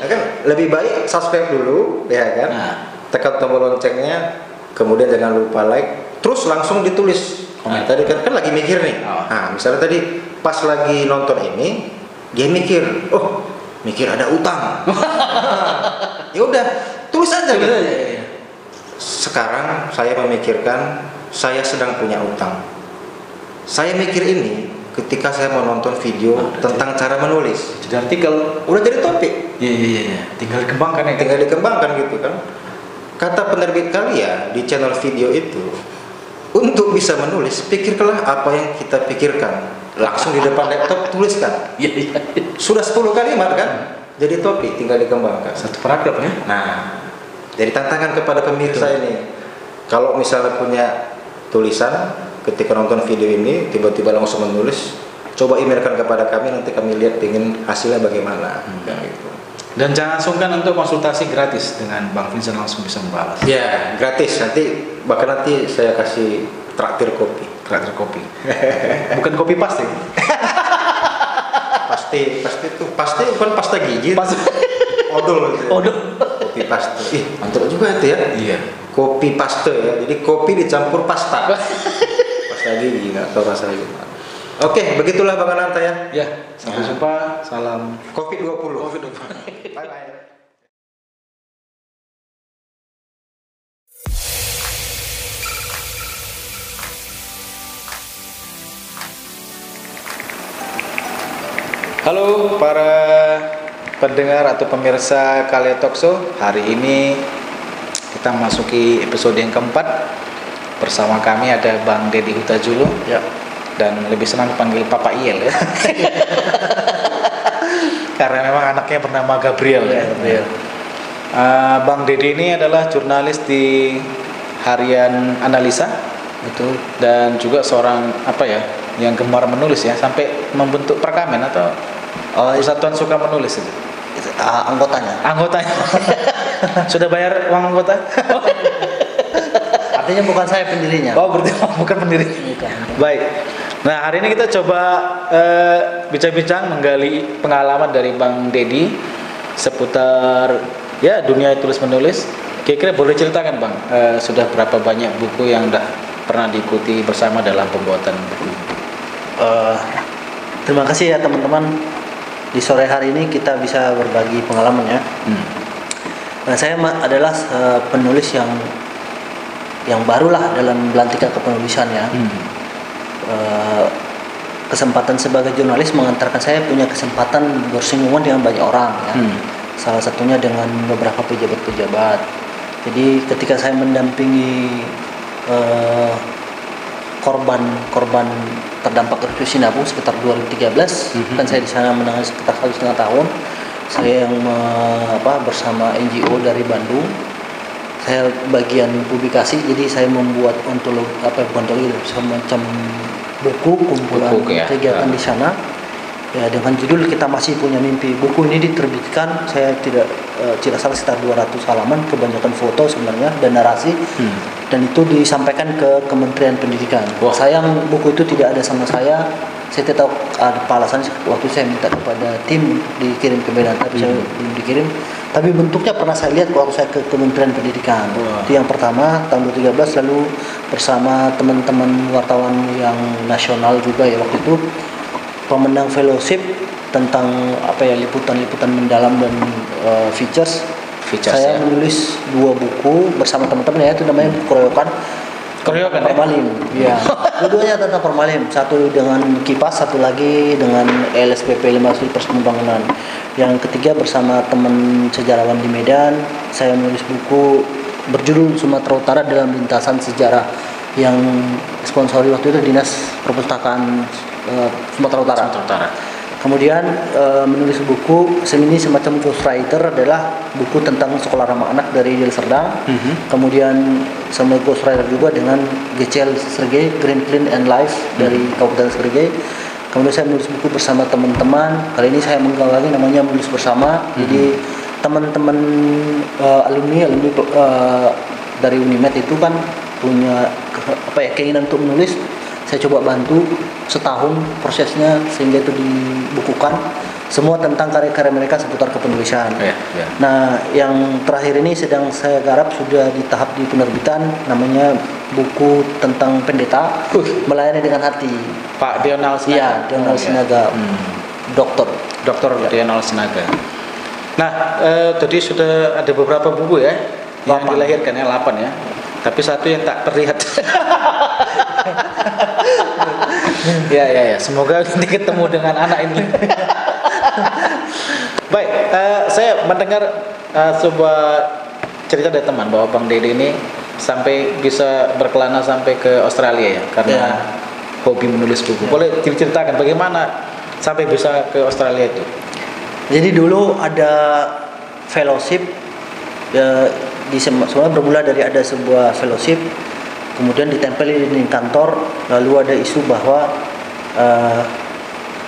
A: Ya kan lebih baik subscribe dulu ya kan.
B: Nah.
A: Tekan tombol loncengnya, kemudian jangan lupa like, terus langsung ditulis. Nah,
B: Komen.
A: tadi kan kan lagi mikir nih.
B: Oh.
A: Nah, misalnya tadi pas lagi nonton ini, dia mikir, oh, mikir ada utang. Ya udah, tulis aja gitu.
B: Iya.
A: Sekarang saya memikirkan saya sedang punya utang. Saya mikir ini ketika saya menonton video tentang cara menulis.
B: Jadi artikel.
A: Udah jadi topik,
B: Iya iya iya. iya. Tinggal dikembangkan ya.
A: tinggal dikembangkan gitu kan. Kata penerbit kalian di channel video itu, untuk bisa menulis, pikirkanlah apa yang kita pikirkan. Langsung di depan laptop tuliskan.
B: Iya iya. iya.
A: Sudah 10 kalimat kan? Jadi topik tinggal dikembangkan.
B: Satu paragraf ya.
A: Nah, jadi tantangan kepada pemirsa ini, kalau misalnya punya tulisan ketika nonton video ini tiba-tiba langsung menulis, coba emailkan kepada kami nanti kami lihat ingin hasilnya bagaimana. Kayak gitu.
B: Dan jangan sungkan untuk konsultasi gratis dengan Bang Vincent langsung bisa membalas.
A: Ya, gratis. Nanti bahkan nanti saya kasih traktir kopi.
B: Kreator kopi. Bukan kopi pasti.
A: Pasti, pasti itu pasti bukan pasta gigi.
B: Pas.
A: Odol. gitu.
B: Odol.
A: Kopi pasta. Ih, mantap juga itu ya.
B: Iya.
A: kopi paste ya jadi kopi dicampur pasta pasta gigi nggak tahu rasanya gimana oke begitulah bang Ananta ya
B: Ya, sampai jumpa. Salam
A: kopi 20
B: Covid.
A: bye bye
B: Halo para pendengar atau pemirsa Kalia Talkshow. Hari ini kita masuki episode yang keempat. Bersama kami ada Bang Deddy Hutajulo
C: Ya.
B: dan lebih senang dipanggil Papa Iel ya. Karena memang anaknya bernama Gabriel ya.
C: Gabriel.
B: Eh, Bang Deddy ini adalah jurnalis di harian analisa
C: Betul.
B: dan juga seorang apa ya yang gemar menulis ya sampai membentuk perkamen atau
C: Oh, itu,
B: persatuan suka menulis itu?
C: Ah, anggotanya.
B: anggotanya. Sudah bayar uang anggota?
C: Artinya bukan saya pendirinya.
B: oh berarti bukan pendiri.
C: Bukan.
B: baik. Nah hari ini kita coba eh, bincang-bincang menggali pengalaman dari bang Dedi seputar ya dunia tulis menulis kira-kira boleh ceritakan bang eh, sudah berapa banyak buku yang udah pernah diikuti bersama dalam pembuatan buku
C: Eh, terima kasih ya teman-teman. Di sore hari ini kita bisa berbagi pengalaman ya.
B: hmm.
C: Nah, saya adalah eh, penulis yang yang barulah dalam belantika kepenulisan ya.
B: Hmm.
C: Eh, kesempatan sebagai jurnalis mengantarkan saya punya kesempatan bersinggungan dengan banyak orang ya.
B: Hmm.
C: Salah satunya dengan beberapa pejabat-pejabat. Jadi ketika saya mendampingi eh, korban korban terdampak erupsi Sinabu sekitar 2013
B: Mhm.
C: kan saya di sana menangani sekitar satu setengah tahun. Saya yang me- apa bersama NGO dari Bandung saya bagian publikasi jadi saya membuat ontologi apa ontologi semacam buku kumpulan
B: Buku, ya.
C: kegiatan
B: Ya.
C: di sana ya dengan judul kita masih punya mimpi buku ini diterbitkan saya tidak eh, tidak salah sekitar 200 halaman kebanyakan foto sebenarnya dan narasi
B: Hmm.
C: dan itu disampaikan ke Kementerian Pendidikan
B: Wah.
C: sayang buku itu tidak ada sama saya saya tidak tahu ada alasan waktu saya minta kepada tim dikirim ke Medan tapi saya
B: Hmm.
C: belum dikirim tapi bentuknya pernah saya lihat waktu saya ke Kementerian Pendidikan
B: Wah.
C: itu yang pertama tahun 2013 lalu bersama teman-teman wartawan yang nasional juga ya waktu itu pemenang fellowship tentang apa ya liputan-liputan mendalam dan uh, features.
B: Features,
C: saya
B: ya.
C: menulis dua buku bersama teman-teman ya itu namanya keroyokan.
B: Keroyokan, ya?
C: formalin ya keduanya tentang formalin. Satu dengan kipas satu lagi dengan LSPP 5 Pers Pembangunan yang ketiga bersama teman sejarawan di Medan. Saya menulis buku berjudul Sumatera Utara dalam lintasan sejarah yang sponsori waktu itu dinas perpustakaan eh, Sumatera Utara
B: Sumatera Utara
C: Kemudian eh, menulis buku ini semacam ghostwriter adalah buku tentang sekolah ramah anak dari Deli Serdang.
B: Mhm.
C: Kemudian sama ghostwriter juga dengan GCL Sergei Green Clean and Life dari Kabupaten Sergei. Kemudian saya menulis buku bersama teman-teman. Kali ini saya menggawangi namanya menulis bersama. Jadi teman-teman eh, alumni alumni eh, dari Unimed itu kan punya apa ya keinginan untuk menulis saya coba bantu setahun prosesnya sehingga itu dibukukan semua tentang karya-karya mereka seputar kepenulisan.
B: ya ya
C: Nah, yang terakhir ini sedang saya garap sudah di tahap di penerbitan namanya buku tentang pendeta melayani dengan hati.
B: Pak Dional Sinaga
C: Iya, Dional
B: Oh, iya.
C: Sinaga,
B: Hmm.
C: dokter.
B: Dokter Dional Sinaga Nah, eh, tadi sudah ada beberapa buku ya yang
C: Lapan.
B: dilahirkan ya, 8 ya. Tapi satu yang tak terlihat. ya ya ya, semoga nanti ketemu dengan anak ini. Baik, eh, saya mendengar eh, sebuah cerita dari teman bahwa Bang Dede ini sampai bisa berkelana sampai ke Australia ya karena
C: Ya.
B: hobi menulis buku. Boleh diceritakan bagaimana sampai bisa ke Australia itu?
C: Jadi dulu ada fellowship ya, di sebenarnya bermula dari ada sebuah fellowship kemudian ditempeli di kantor lalu ada isu bahwa eh,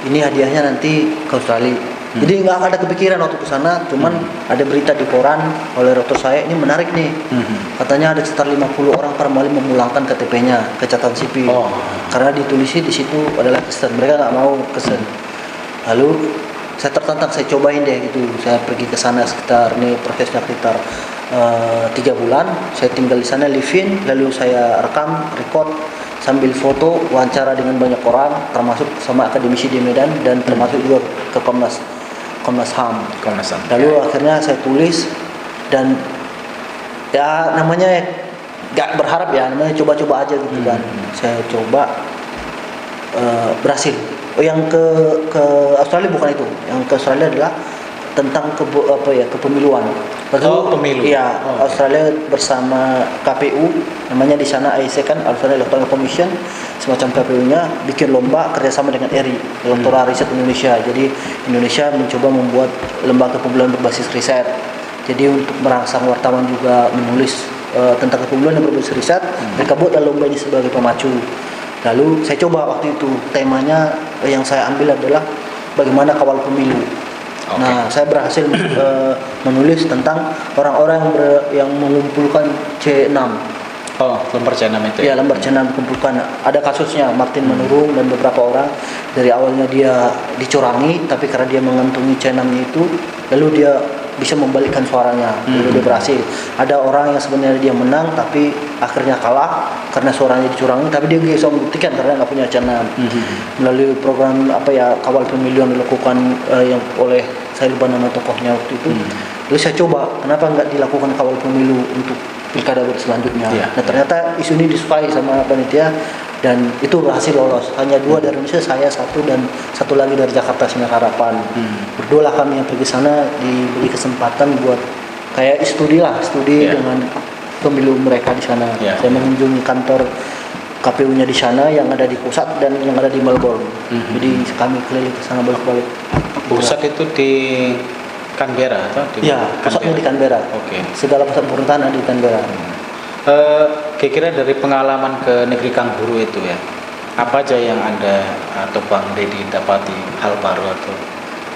C: ini hadiahnya nanti ke Australia. Jadi nggak ada kepikiran waktu ke sana, cuman ada berita di koran oleh rektor saya ini menarik nih. Katanya ada sekitar 50 orang per Mali memulangkan KTP-nya ke catatan sipil.
B: Oh.
C: Karena ditulisi di situ adalah Kristen. Mereka nggak mau Kristen. Lalu saya tertantang saya cobain deh gitu. Saya pergi ke sana sekitar nih prosesnya sekitar tiga bulan. Saya tinggal di sana live in, lalu saya rekam, record sambil foto, wawancara dengan banyak orang, termasuk sama akademisi di Medan dan termasuk juga ke Komnas Komnas HAM.
B: Komnas HAM.
C: Lalu akhirnya saya tulis dan ya namanya nggak berharap ya namanya coba-coba aja gitu kan. Saya coba eh, berhasil. Oh, yang ke ke Australia bukan itu. Yang ke Australia adalah tentang ke apa ya kepemiluan. Lalu,
B: Oh, pemilu.
C: Iya,
B: Oh.
C: Australia bersama KPU namanya di sana AEC kan Australia Electoral Commission semacam KPU-nya bikin lomba kerjasama dengan ERI Electoral Riset Indonesia. Jadi Indonesia mencoba membuat lembaga kepemiluan berbasis riset. Jadi untuk merangsang wartawan juga menulis eh, tentang kepemiluan yang berbasis riset, mereka buat lomba ini sebagai pemacu. Lalu saya coba waktu itu temanya yang saya ambil adalah bagaimana kawal pemilu.
B: Oke.
C: Nah, saya berhasil eh, menulis tentang orang-orang yang, ber- yang mengumpulkan C6.
B: Oh, lembar C6 itu
C: Ya, lembar C6 dikumpulkan. Ada kasusnya Martin Manurung dan beberapa orang dari awalnya dia dicurangi, tapi karena dia mengantungi C6 itu, lalu dia bisa membalikkan suaranya. Dia berhasil. Ada orang yang sebenarnya dia menang, tapi akhirnya kalah karena suaranya dicurangi, tapi dia bisa membuktikan karena nggak punya C6 melalui program apa ya kawal pemilu yang dilakukan eh, yang oleh saya lupa nama tokohnya waktu itu. Lalu saya coba kenapa nggak dilakukan kawal pemilu untuk pilkada selanjutnya.
B: Iya.
C: Nah ternyata isu ini disukai sama panitia dan itu berhasil lolos. Hanya dua dari Indonesia, saya satu dan satu lagi dari Jakarta Sinar Harapan.
B: Hmm.
C: Berdua lah kami yang pergi sana diberi kesempatan buat kayak studi lah, studi
B: Iya.
C: dengan pemilu mereka di sana.
B: Iya.
C: Saya mengunjungi kantor KPU-nya di sana yang ada di pusat dan yang ada di Melbourne.
B: Mhm.
C: Jadi kami keliling ke sana bolak-balik.
B: Pusat itu di Canberra atau di
C: Ya, pusatnya di Canberra.
B: Oke.
C: Segala pusat pemerintahan ada di Canberra.
B: Eh, kira-kira dari pengalaman ke negeri Kangguru itu ya, apa aja yang anda atau Bang Dedi dapati hal baru atau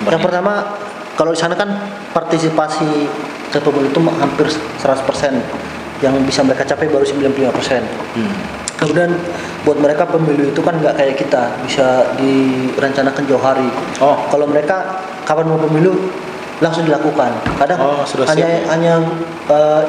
C: Yang pertama, kalau di sana kan partisipasi ke pemilu itu hampir 100%. Yang bisa mereka capai baru 95%.
B: Hmm.
C: Kemudian buat mereka pemilu itu kan nggak kayak kita bisa direncanakan jauh hari.
B: Oh.
C: Kalau mereka kapan mau pemilu langsung dilakukan. Kadang
B: Oh, sudah
C: hanya
B: siap ya?
C: hanya eh,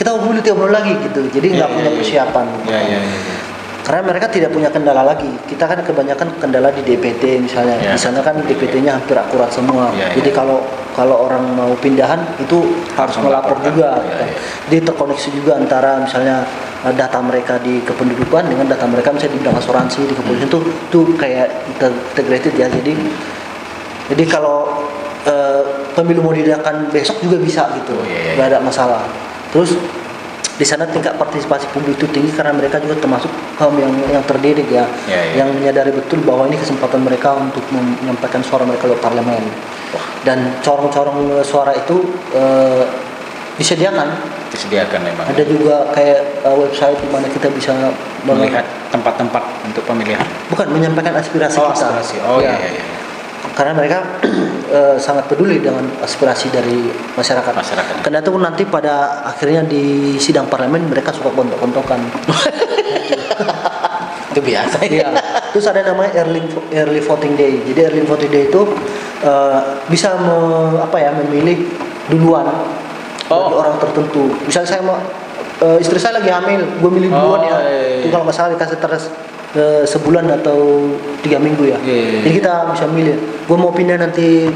C: kita bulan lagi gitu. Jadi nggak
B: Iya,
C: punya
B: iya, iya.
C: persiapan.
B: Ya, ya, ya, ya.
C: Karena mereka tidak punya kendala lagi. Kita kan kebanyakan kendala di DPT misalnya.
B: Ya.
C: Di sana kan DPT-nya hampir akurat semua.
B: Ya,
C: Jadi kalau kalau orang mau pindahan itu harus melapor juga.
B: Ya, ya.
C: Jadi terkoneksi juga antara misalnya eh, data mereka di kependudukan dengan data mereka misalnya di bidang asuransi di kepolisian itu tuh kayak integrated ya. Jadi jadi kalau eh, pemilu mau diadakan besok juga bisa gitu.
B: Oh, iya, iya,
C: Nggak ada masalah. Terus di sana tingkat partisipasi publik itu tinggi karena mereka juga termasuk kaum yang yang terdidik ya,
B: Ya, ya.
C: yang menyadari betul bahwa ini kesempatan mereka untuk menyampaikan suara mereka lewat parlemen dan corong-corong suara itu eh, disediakan
B: disediakan memang
C: ada juga kayak eh, website di mana kita bisa
B: melihat tempat-tempat untuk pemilihan.
C: bukan menyampaikan aspirasi
B: Oh,
C: kita
B: aspirasi. Oh,
C: Ya.
B: iya, iya, iya.
C: karena mereka eh, sangat peduli dengan aspirasi dari masyarakat.
B: Masyarakat.
C: Karena itu nanti pada akhirnya di sidang parlemen mereka suka kontok-kontokan.
B: Itu biasa
C: Iya. Terus ada namanya early early voting day. Jadi early voting day itu eh, bisa me- apa ya memilih duluan bagi
B: Oh.
C: orang tertentu. Misalnya saya mau eh, istri saya lagi hamil, gue milih
B: Oh,
C: duluan ya.
B: iya, iya.
C: Itu kalau nggak salah dikasih terus eh, sebulan atau tiga minggu ya.
B: Iya, iya, iya.
C: Jadi kita bisa milih. Gue mau pindah nanti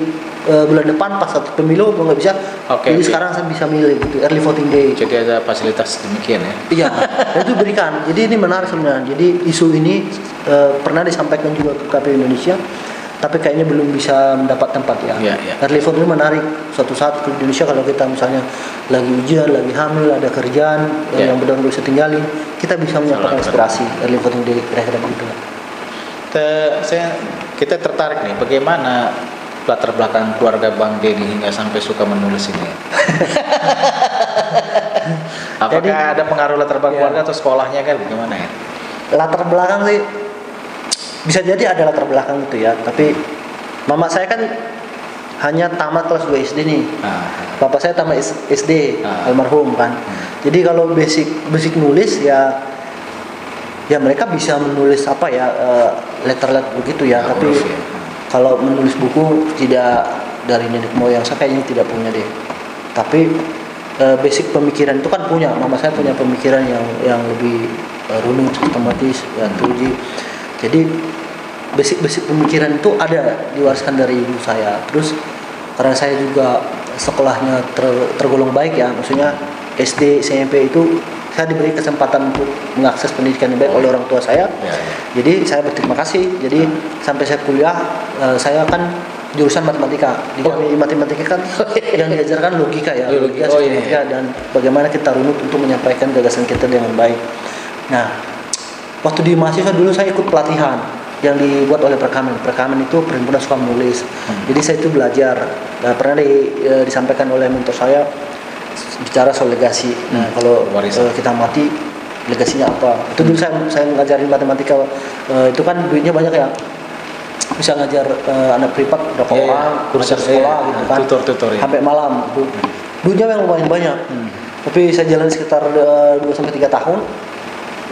C: eh, bulan depan pas satu pemilu mau nggak bisa.
B: Oke,
C: Jadi
B: oke.
C: sekarang saya bisa milih gitu early voting day.
B: Jadi ada fasilitas demikian ya.
C: Iya, dan itu berikan. Jadi ini menarik sebenarnya. Jadi isu ini eh, pernah disampaikan juga ke KPU Indonesia, tapi kayaknya belum bisa mendapat tempat ya.
B: Iya, iya.
C: Early voting ini menarik. Suatu saat ke Indonesia kalau kita misalnya lagi ujian, lagi hamil, ada kerjaan
B: Iya.
C: yang benar-benar bisa tinggalin, kita bisa menyampaikan
B: Salah,
C: aspirasi early voting day kira-kira begitu.
B: Te- saya kita tertarik nih bagaimana latar belakang keluarga Bang Dedi hingga sampai suka menulis ini. Apakah
C: Jadi-
B: ada pengaruh latar belakang
C: Iya.
B: keluarga atau sekolahnya kan bagaimana ya?
C: Latar belakang sih bisa jadi ada latar belakang itu ya, tapi mama saya kan hanya tamat kelas 2 SD nih.
B: Nah,
C: Bapak saya tamat SD
B: Ah.
C: almarhum kan. Jadi kalau basic basic nulis ya ya mereka bisa menulis apa ya eh, letter-letter begitu ya,
B: Ya,
C: tapi
B: ya.
C: kalau menulis buku tidak dari nenek moyang saya kayaknya tidak punya deh. Tapi eh, basic pemikiran itu kan punya, mama saya punya pemikiran yang yang lebih eh, runut sistematis ya teruji. Jadi basic-basic pemikiran itu ada diwariskan dari ibu saya. Terus karena saya juga sekolahnya ter- tergolong baik ya, maksudnya SD, SMP itu saya diberi kesempatan untuk mengakses pendidikan yang baik oleh orang tua saya.
B: Ya, ya.
C: Jadi saya berterima kasih. Jadi sampai saya kuliah, eh, saya kan jurusan matematika. Di
B: Oh.
C: kami matematika kan yang diajarkan logika ya,
B: Oh,
C: logika.
B: Oh, iya,
C: sistematika,
B: iya.
C: dan bagaimana kita runut untuk menyampaikan gagasan kita dengan baik. Nah, waktu di mahasiswa dulu saya ikut pelatihan yang dibuat oleh Perkamen. Perkamen itu perhimpunan suka menulis.
B: Hmm.
C: Jadi saya itu belajar. Nah, pernah di- eh, disampaikan oleh mentor saya bicara soal legasi. Nah,
B: Hmm.
C: kalau eh, kita mati legasinya apa? Itu dulu saya saya ngajarin matematika eh, itu kan duitnya banyak ya. Bisa ngajar eh, anak privat berapa
B: Iya, iya.
C: orang,
B: Kursus,
C: sekolah
B: iya.
C: gitu kan.
B: Tutor-tutor, iya.
C: Sampai malam. Itu duitnya yang lumayan banyak.
B: Hmm.
C: Tapi saya jalan sekitar 2 sampai 3 tahun.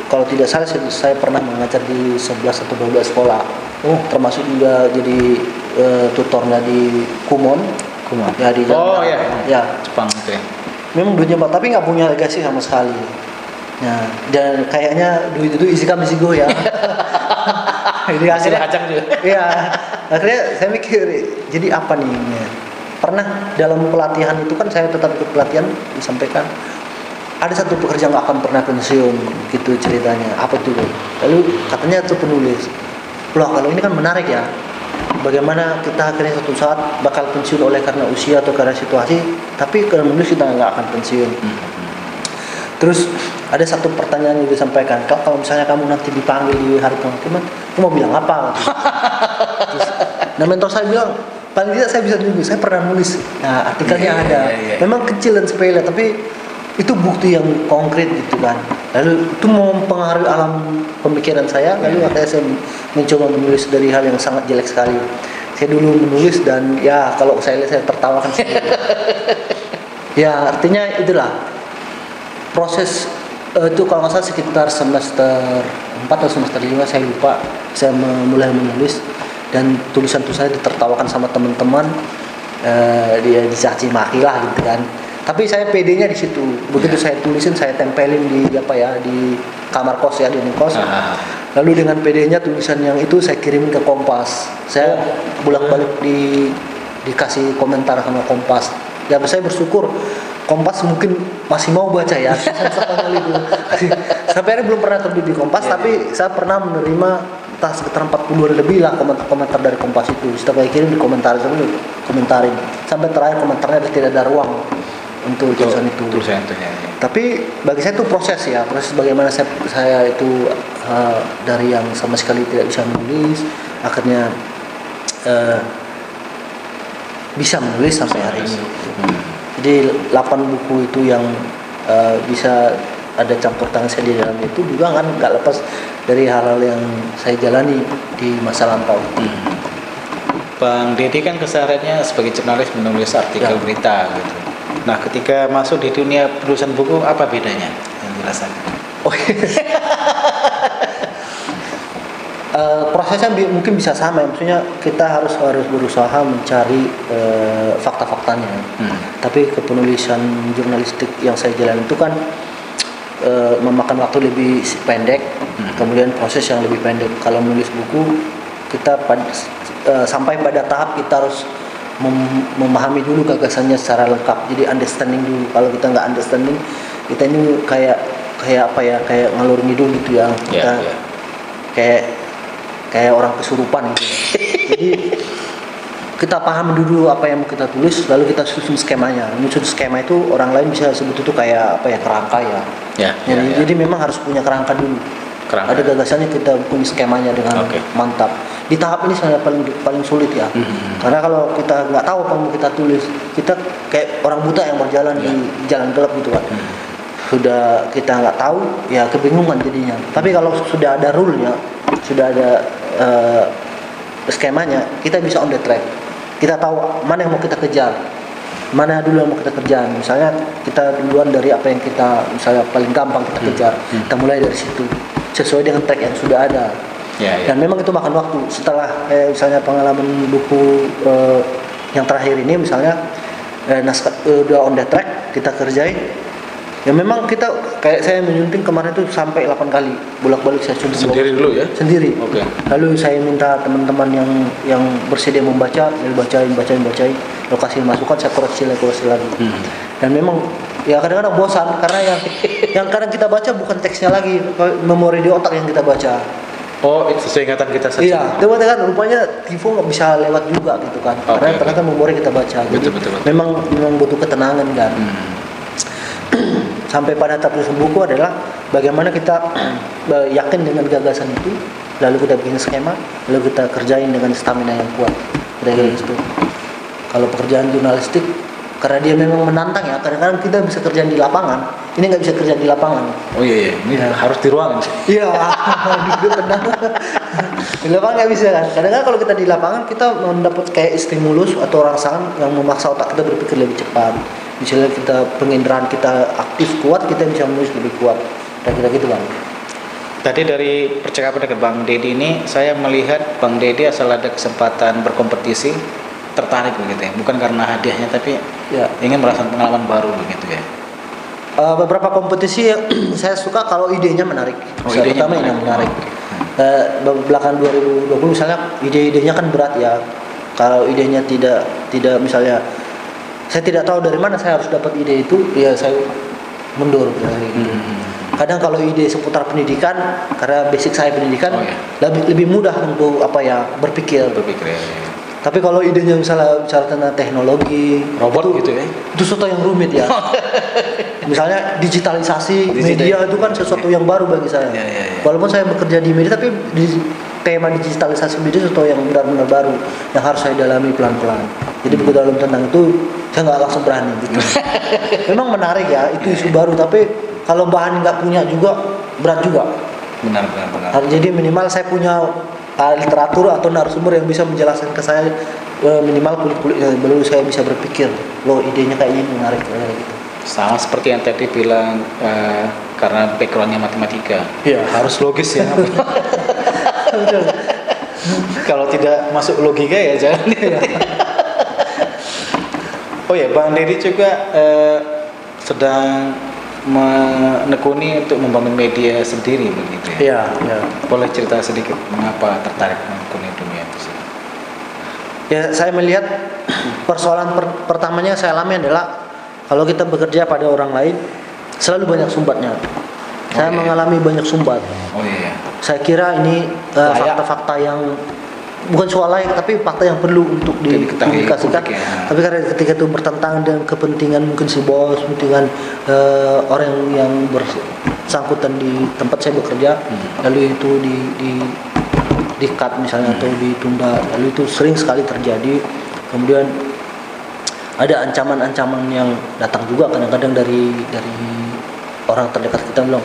C: Kalau tidak salah saya, saya pernah mengajar di 11 atau 12 sekolah.
B: Oh.
C: Termasuk juga jadi eh, tutornya di Kumon.
B: Kumon.
C: Ya di
B: Oh,
C: Jakarta.
B: iya.
C: Ya,
B: Jepang itu ya.
C: memang duitnya Pak, tapi nggak punya legasi sama sekali. Nah, dan kayaknya duit itu isi kami go ya. Jadi akhirnya,
B: hajang juga.
C: Iya, akhirnya saya mikir, jadi apa nih? Ya. Pernah dalam pelatihan itu kan saya tetap ikut pelatihan disampaikan ada satu pekerja nggak akan pernah pensiun gitu ceritanya. Apa tuh lalu katanya itu penulis loh kalau ini kan menarik ya. Bagaimana kita akhirnya suatu saat bakal pensiun oleh karena usia atau karena situasi tapi kalau menulis kita nggak akan pensiun. Terus ada satu pertanyaan yang disampaikan "Kak, kalau misalnya kamu nanti dipanggil di hari penghakiman kamu mau bilang apa? Terus, nah mentor saya bilang paling tidak saya bisa nulis saya pernah nulis. Nah artikelnya
B: Iya,
C: ada.
B: iya, iya.
C: memang kecil dan sepele tapi itu bukti yang konkret gitu kan. Lalu itu mempengaruhi alam pemikiran saya. Lalu akhirnya saya mencoba menulis dari hal yang sangat jelek sekali. Saya dulu menulis dan ya kalau saya lihat saya tertawakan sendiri. Ya artinya itulah. Proses eh, itu kalau nggak salah sekitar semester 4 atau semester 5 saya lupa. Saya mulai menulis dan tulisan-tulisannya ditertawakan sama teman-teman. Eh, dia dicaci maki lah gitu kan tapi saya PD-nya di situ. Begitu saya tulisin saya tempelin di apa ya di kamar kos ya di kos.
B: Ah.
C: lalu dengan PD-nya tulisan yang itu saya kirim ke Kompas. Saya bolak-balik di dikasih komentar sama Kompas. Dan saya bersyukur Kompas mungkin masih mau baca ya. Sampai akhirnya belum pernah terbit di Kompas
B: Iya,
C: tapi saya pernah menerima entah sekitar 40 lebih lah komentar-komentar dari Kompas itu. Setelah saya kirim di komentar dulu komentarin sampai terakhir komentarnya tidak ada ruang untuk tulisan itu
B: Tulisan itu ya. ya.
C: tapi bagi saya itu proses ya proses bagaimana saya saya itu eh, dari yang sama sekali tidak bisa menulis akhirnya eh, bisa menulis sampai hari ini
B: Hmm.
C: jadi 8 buku itu yang eh, bisa ada campur tangan saya di dalam itu juga kan nggak lepas dari hal-hal yang saya jalani di masa lampau
B: Bang Dedi kan kesehariannya sebagai jurnalis menulis artikel
C: Ya.
B: berita gitu. Nah, ketika masuk di dunia penulisan buku apa bedanya yang dirasakan?
C: Oh, Eh, prosesnya bi- mungkin bisa sama ya. maksudnya kita harus harus berusaha mencari eh, fakta-faktanya
B: Hmm.
C: tapi kepenulisan jurnalistik yang saya jalan itu kan eh, memakan waktu lebih pendek
B: Hmm.
C: kemudian proses yang lebih pendek kalau menulis buku kita pad- eh, sampai pada tahap kita harus mem- memahami dulu gagasannya secara lengkap. Jadi understanding dulu. Kalau kita nggak understanding kita ini kayak kayak apa ya kayak ngalur ngidul gitu ya.
B: Ya,
C: kita
B: ya.
C: kayak kayak orang kesurupan gitu. Jadi kita paham dulu apa yang mau kita tulis lalu kita susun skemanya. Menyusun skema itu orang lain bisa sebut itu kayak apa ya kerangka ya.
B: Ya,
C: jadi,
B: ya.
C: jadi memang harus punya kerangka dulu
B: Kerangka.
C: ada gagasannya kita punya skemanya dengan
B: Oke.
C: mantap di tahap ini sebenarnya paling paling sulit ya
B: Mhm.
C: karena kalau kita nggak tahu apa yang mau kita tulis kita kayak orang buta yang berjalan di
B: Ya.
C: jalan gelap gitu kan
B: Hmm.
C: sudah kita nggak tahu ya kebingungan jadinya tapi kalau sudah ada rule nya sudah ada eh, skemanya kita bisa on the track kita tahu mana yang mau kita kejar mana dulu yang mau kita kerjaan misalnya kita duluan dari apa yang kita misalnya paling gampang kita kejar
B: Hmm.
C: kita mulai dari situ sesuai dengan track yang sudah ada
B: Ya, ya.
C: dan memang itu makan waktu setelah eh, misalnya pengalaman buku eh, yang terakhir ini misalnya eh, naskah eh, udah on the track kita kerjain ya memang kita kayak saya menyunting kemarin itu sampai 8 kali bolak-balik saya sunting
B: Sendiri dulu ya?
C: sendiri
B: Oke.
C: lalu saya minta teman-teman yang yang bersedia membaca saya bacain bacain bacain lalu kasih masukan saya koreksi lagi koreksi lagi
B: Hmm.
C: Dan memang ya kadang-kadang bosan karena yang yang kadang kita baca bukan teksnya lagi memori di otak yang kita baca
B: Oh, itu sesuai ingatan kita saja.
C: Iya, coba kan rupanya Tivo nggak bisa lewat juga gitu kan.
B: Oke,
C: Karena ternyata memori kita baca. Jadi
B: Betul, betul, betul.
C: memang memang butuh ketenangan kan.
B: Hmm.
C: Sampai pada tahap buku adalah bagaimana kita yakin dengan gagasan itu, lalu kita bikin skema, lalu kita kerjain dengan stamina yang kuat. Kira-kira
B: Hmm.
C: gitu. Kalau pekerjaan jurnalistik karena dia memang menantang ya, kadang-kadang kita bisa kerjaan di lapangan, ini nggak bisa kerja di lapangan.
B: Oh iya, iya. ini
C: Ya.
B: harus di ruangan.
C: Iya, duduk tenang. di lapangan nggak bisa kan. Kadang-kadang kalau kita di lapangan kita mendapat kayak stimulus atau rangsangan yang memaksa otak kita berpikir lebih cepat. Misalnya kita penginderaan kita aktif kuat, kita bisa menulis lebih kuat. Dan kita gitu kan.
B: Tadi dari percakapan dengan Bang Dedi ini, saya melihat Bang Dedi asal ada kesempatan berkompetisi, tertarik begitu ya. Bukan karena hadiahnya, tapi
C: Ya.
B: ingin merasakan pengalaman baru begitu ya.
C: Eh, beberapa kompetisi yang saya suka kalau idenya menarik.
B: Oh,
C: Saya
B: idenya
C: ini yang
B: menarik.
C: menarik. Eh, be- belakang 2020 misalnya ide-idenya kan berat ya. Kalau idenya tidak tidak misalnya saya tidak tahu dari mana saya harus dapat ide itu, ya saya mundur. itu.
B: Hmm.
C: Kadang kalau ide seputar pendidikan, karena basic saya pendidikan,
B: Oh, iya.
C: lebih lebih mudah untuk apa ya berpikir.
B: Berpikir ya.
C: Tapi kalau idenya misalnya bicara tentang teknologi,
B: Robot
C: itu,
B: gitu ya.
C: itu sesuatu yang rumit ya. misalnya digitalisasi
B: Digital-
C: media itu kan sesuatu yang baru bagi saya.
B: Ya, ya, ya.
C: Walaupun saya bekerja di media, tapi di tema digitalisasi media sesuatu yang benar-benar baru yang harus saya dalami pelan-pelan. Jadi
B: Hmm.
C: begitu dalam tentang itu saya nggak langsung berani gitu. Memang menarik ya, itu isu baru. Tapi kalau bahan nggak punya juga berat juga.
B: Benar, benar, benar.
C: Jadi minimal saya punya literatur atau narasumber yang bisa menjelaskan ke saya uh, minimal kulit-kulitnya baru saya bisa berpikir, loh idenya kayak ini menarik kayak gitu.
B: Sama seperti yang tadi bilang eh, karena backgroundnya matematika.
C: Iya.
B: Harus logis ya.
C: Betul.
B: Kalau tidak masuk logika ya jangan. oh ya, Bang Dedi juga eh, sedang menekuni untuk membangun media sendiri begitu ya.
C: Iya, iya.
B: Boleh cerita sedikit mengapa tertarik menekuni dunia itu? sih?
C: Ya, saya melihat persoalan per- pertamanya saya alami adalah kalau kita bekerja pada orang lain selalu banyak sumbatnya. Saya
B: iya.
C: mengalami banyak sumbat.
B: Oh iya.
C: Saya kira ini uh,
B: Layak.
C: fakta-fakta yang bukan soal layak tapi fakta yang perlu untuk dipublikasikan.
B: publik ya.
C: Tapi karena ketika itu bertentangan dengan kepentingan mungkin si bos, kepentingan uh, orang yang bersangkutan di tempat saya bekerja,
B: Hmm.
C: lalu itu di di di cut misalnya atau ditunda, lalu itu sering sekali terjadi. Kemudian ada ancaman-ancaman yang datang juga kadang-kadang dari dari orang terdekat kita bilang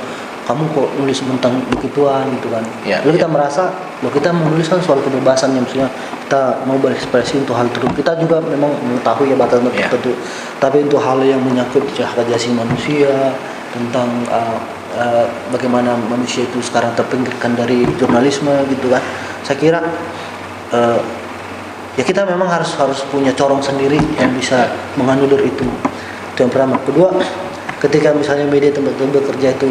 C: kamu kok nulis tentang begituan gitu kan.
B: Ya,
C: lalu kita
B: ya.
C: merasa loh kita menulis kan soal kebebasan yang maksudnya kita mau berekspresi untuk hal tertentu. Kita juga memang mengetahui ya batasan
B: Ya.
C: tertentu. Tapi untuk hal yang menyangkut hak asasi manusia tentang uh, uh, bagaimana manusia itu sekarang terpinggirkan dari jurnalisme gitu kan. Saya kira uh, ya kita memang harus harus punya corong sendiri yang bisa menganulir itu. Itu yang pertama. Kedua ketika misalnya media tempat kita bekerja itu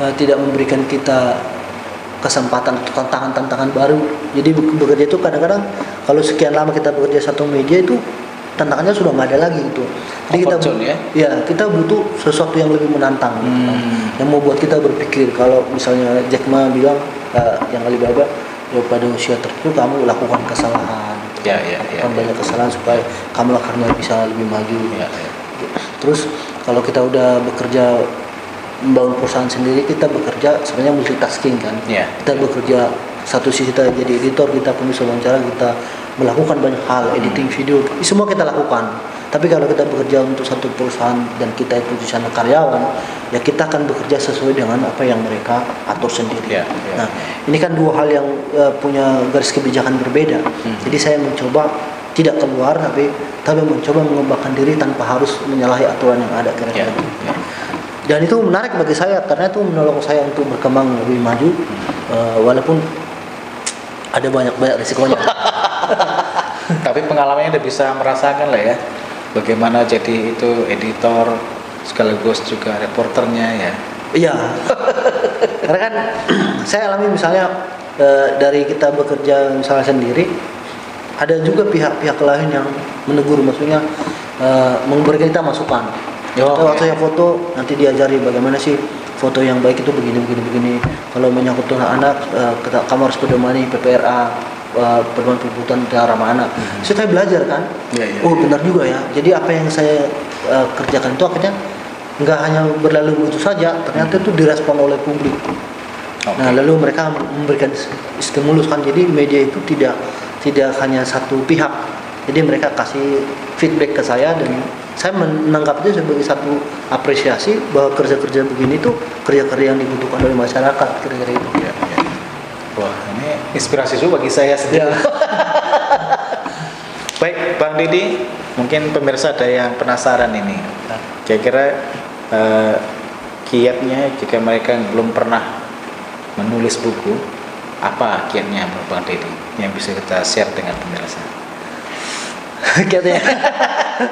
C: eh, tidak memberikan kita kesempatan atau tantangan-tantangan baru. Jadi be- bekerja itu kadang-kadang kalau sekian lama kita bekerja satu media itu tantangannya sudah nggak ada lagi gitu. Jadi kita
B: ya?
C: ya kita butuh sesuatu yang lebih menantang gitu kan.
B: Hmm.
C: yang mau buat kita berpikir kalau misalnya Jack Ma bilang eh, yang Alibaba ya pada usia tertentu kamu lakukan kesalahan
B: Ya, ya, ya.
C: lakukan banyak kesalahan supaya kamu akhirnya bisa lebih maju
B: Ya, ya.
C: terus kalau kita udah bekerja membangun perusahaan sendiri kita bekerja sebenarnya multitasking kan
B: Ya.
C: kita bekerja satu sisi kita jadi editor kita penulis wawancara kita melakukan banyak hal editing video semua kita lakukan tapi kalau kita bekerja untuk satu perusahaan dan kita itu di sana karyawan ya kita akan bekerja sesuai dengan apa yang mereka atur sendiri
B: Ya, ya.
C: nah ini kan dua hal yang eh, punya garis kebijakan berbeda jadi saya mencoba tidak keluar tapi tapi mencoba mengembangkan diri tanpa harus menyalahi aturan yang ada kira-kira gitu.
B: ya.
C: Dan itu menarik bagi saya karena itu menolong saya untuk berkembang lebih maju eh, walaupun ada banyak banyak risikonya.
B: Tapi pengalamannya udah bisa merasakan lah ya bagaimana jadi itu editor sekaligus juga reporternya ya.
C: iya. Karena kan saya alami misalnya eh, dari kita bekerja misalnya sendiri ada juga pihak-pihak lain yang menegur maksudnya eh, memberikan kita masukan
B: Oh,
C: Kita waktu yang foto nanti diajari bagaimana sih foto yang baik itu begini begini begini. Kalau menyangkut anak eh, kita, kamu harus pedomani PPRA eh, pedoman cara ramah anak so, saya belajar kan?
B: Iya, iya,
C: oh benar juga ya. Jadi apa yang saya eh, kerjakan itu akhirnya nggak hanya berlalu begitu saja ternyata itu direspon oleh publik.
B: Oke.
C: Nah, lalu mereka memberikan stimulus kan. Jadi media itu tidak tidak hanya satu pihak. Jadi mereka kasih feedback ke saya dan saya menangkap itu sebagai satu apresiasi bahwa kerja-kerja begini tuh kerja-kerja yang dibutuhkan oleh masyarakat kira-kira itu.
B: Ya, ya. Wah, ini inspirasi juga bagi saya sendiri.
C: Ya.
B: Baik, Bang Didi, mungkin pemirsa ada yang penasaran ini. Kira-kira eh, kiatnya jika mereka yang belum pernah menulis buku, apa kiatnya Bang Didi yang bisa kita share dengan pemirsa?
C: Katanya.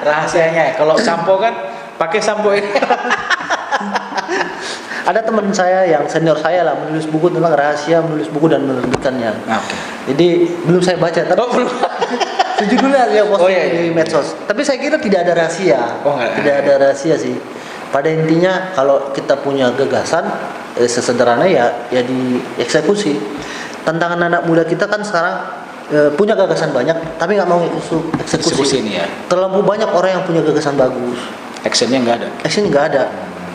B: Rahasianya, kalau sampo kan pakai sampo ini.
C: Ada teman saya yang senior saya lah menulis buku tentang rahasia menulis buku dan menerbitkannya.
B: Oke.
C: Jadi belum saya baca tapi
B: Oh, belum.
C: sejujurnya dia posting
B: Oh, iya, iya.
C: di medsos. Tapi saya kira tidak ada rahasia.
B: Oh, nggak ada.
C: tidak ada rahasia sih. Pada intinya kalau kita punya gagasan eh, sesederhana ya ya dieksekusi. Tantangan anak muda kita kan sekarang eh, punya gagasan banyak tapi nggak mau ekseku- eksekusi.
B: Eksekusi ini ya.
C: Terlalu banyak orang yang punya gagasan bagus.
B: Actionnya nggak ada.
C: Action nggak ada.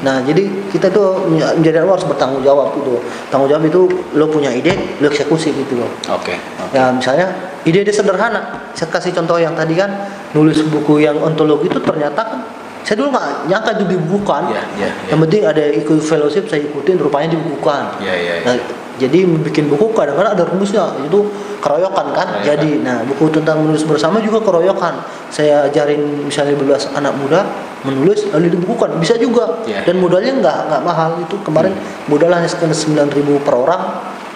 C: Nah, jadi kita tuh menjadi lo harus bertanggung jawab gitu. Tanggung jawab itu lo punya ide, lo eksekusi gitu loh.
B: Oke. oke.
C: Ya misalnya ide-ide sederhana. Saya kasih contoh yang tadi kan nulis buku yang ontologi itu ternyata kan saya dulu nggak nyangka itu dibukukan.
B: Iya, iya, iya.
C: Yang penting ada ikut fellowship saya ikutin rupanya dibukukan.
B: Iya, iya, iya.
C: Nah, jadi bikin buku kadang-kadang ada rumusnya itu keroyokan kan.
B: Keroyokan.
C: Jadi nah buku tentang menulis bersama juga keroyokan. Saya ajarin misalnya 12 anak muda menulis lalu dibukukan bisa juga.
B: Iya.
C: Dan modalnya nggak nggak mahal itu kemarin modal hanya sekitar 9.000 per orang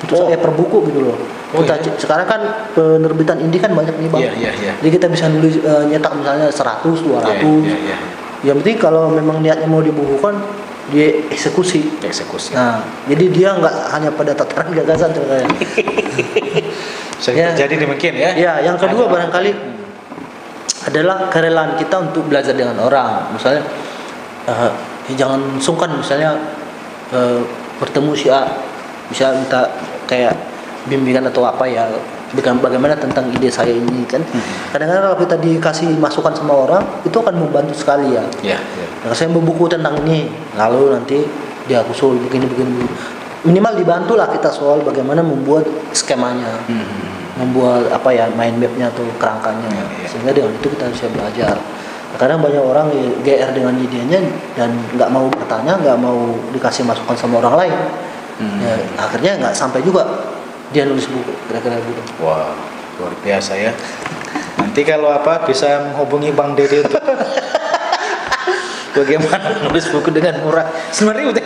C: itu
B: Oh.
C: saya per buku gitu loh.
B: Oh,
C: Kita
B: iya.
C: sekarang kan penerbitan indie kan banyak nih bang.
B: Iya, iya, iya.
C: Jadi kita bisa nulis eh, nyetak misalnya 100, 200.
B: Iya, iya, iya.
C: Yang penting kalau memang niatnya mau dibukukan dia eksekusi.
B: Eksekusi.
C: Nah, jadi dia nggak hanya pada tataran gagasan sebenarnya. Ya.
B: jadi demikian ya.
C: ya, yang kedua
B: Ada-
C: barangkali adalah kerelaan kita untuk belajar dengan orang. Misalnya ya jangan sungkan misalnya eh, bertemu si A, bisa minta kayak bimbingan atau apa ya Baga- bagaimana tentang ide saya ini kan kadang-kadang kalau kita dikasih masukan sama orang itu akan membantu sekali ya
B: Ya, ya.
C: Nah, saya membuku tentang ini, lalu nanti dia usul begini begini. Minimal dibantulah kita soal bagaimana membuat skemanya,
B: Hmm.
C: membuat apa ya mind mapnya atau kerangkanya,
B: Ya, ya.
C: sehingga dengan itu kita bisa belajar. Nah, Kadang banyak orang ya, GR dengan idenya dan nggak mau bertanya, nggak mau dikasih masukan sama orang lain.
B: Hmm.
C: Ya, akhirnya nggak sampai juga dia nulis buku, kira-kira gitu.
B: Wah, luar biasa ya. Nanti kalau apa bisa menghubungi Bang Dede untuk bagaimana nulis buku dengan murah. Sebenarnya udah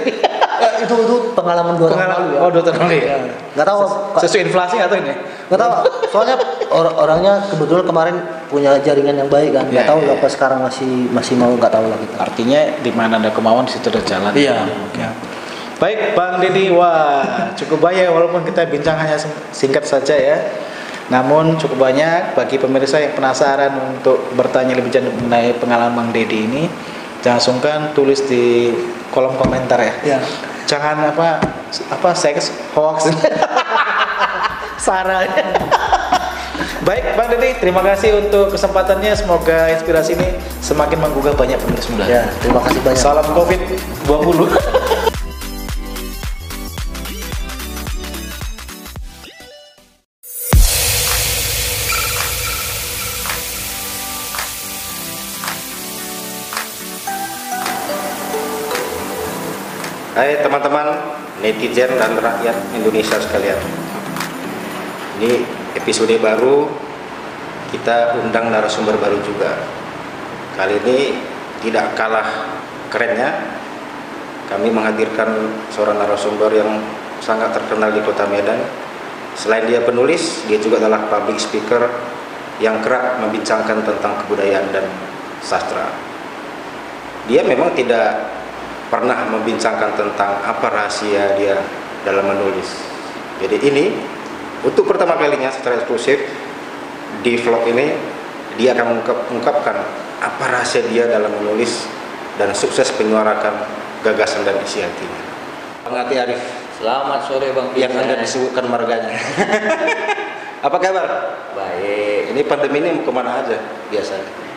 C: Eh, itu itu pengalaman dua tahun lalu ya.
B: oh dua tahun lalu ya.
C: Nggak tahu Pak.
B: Sesuai inflasi atau ini?
C: nggak tahu soalnya or- orangnya kebetulan kemarin punya jaringan yang baik kan nggak
B: Ya,
C: tahu
B: ya,
C: apa sekarang masih masih mau nggak tahu lah kita
B: Artinya di mana ada kemauan di situ ada jalan.
C: Iya.
B: Oke.
D: Baik, Bang Deddy, wah cukup banyak walaupun kita bincang hanya singkat saja ya. Namun cukup banyak bagi pemirsa yang penasaran untuk bertanya lebih jauh mengenai pengalaman Bang Deddy ini, jangan sungkan tulis di kolom komentar ya.
C: Ya.
D: Jangan apa apa seks hoax. Sarah. Baik, Bang Deddy, terima kasih untuk kesempatannya. Semoga inspirasi ini semakin menggugah banyak pemirsa.
C: Ya, terima kasih banyak.
D: Salam Covid 20.
A: Hai teman-teman netizen dan rakyat Indonesia sekalian. Ini episode baru kita undang narasumber baru juga. Kali ini tidak kalah kerennya kami menghadirkan seorang narasumber yang sangat terkenal di Kota Medan. Selain dia penulis, dia juga adalah public speaker yang kerap membincangkan tentang kebudayaan dan sastra. Dia memang tidak pernah membincangkan tentang apa rahasia dia dalam menulis. Jadi ini untuk pertama kalinya secara eksklusif di vlog ini dia akan mengungkap- mengungkapkan apa rahasia dia dalam menulis dan sukses menyuarakan gagasan dan isi hatinya. Bang Ati Arif
E: Selamat sore Bang
A: yang anda disebutkan marganya. apa kabar?
E: Baik.
A: Ini pandemi ini mau ke mana aja biasanya?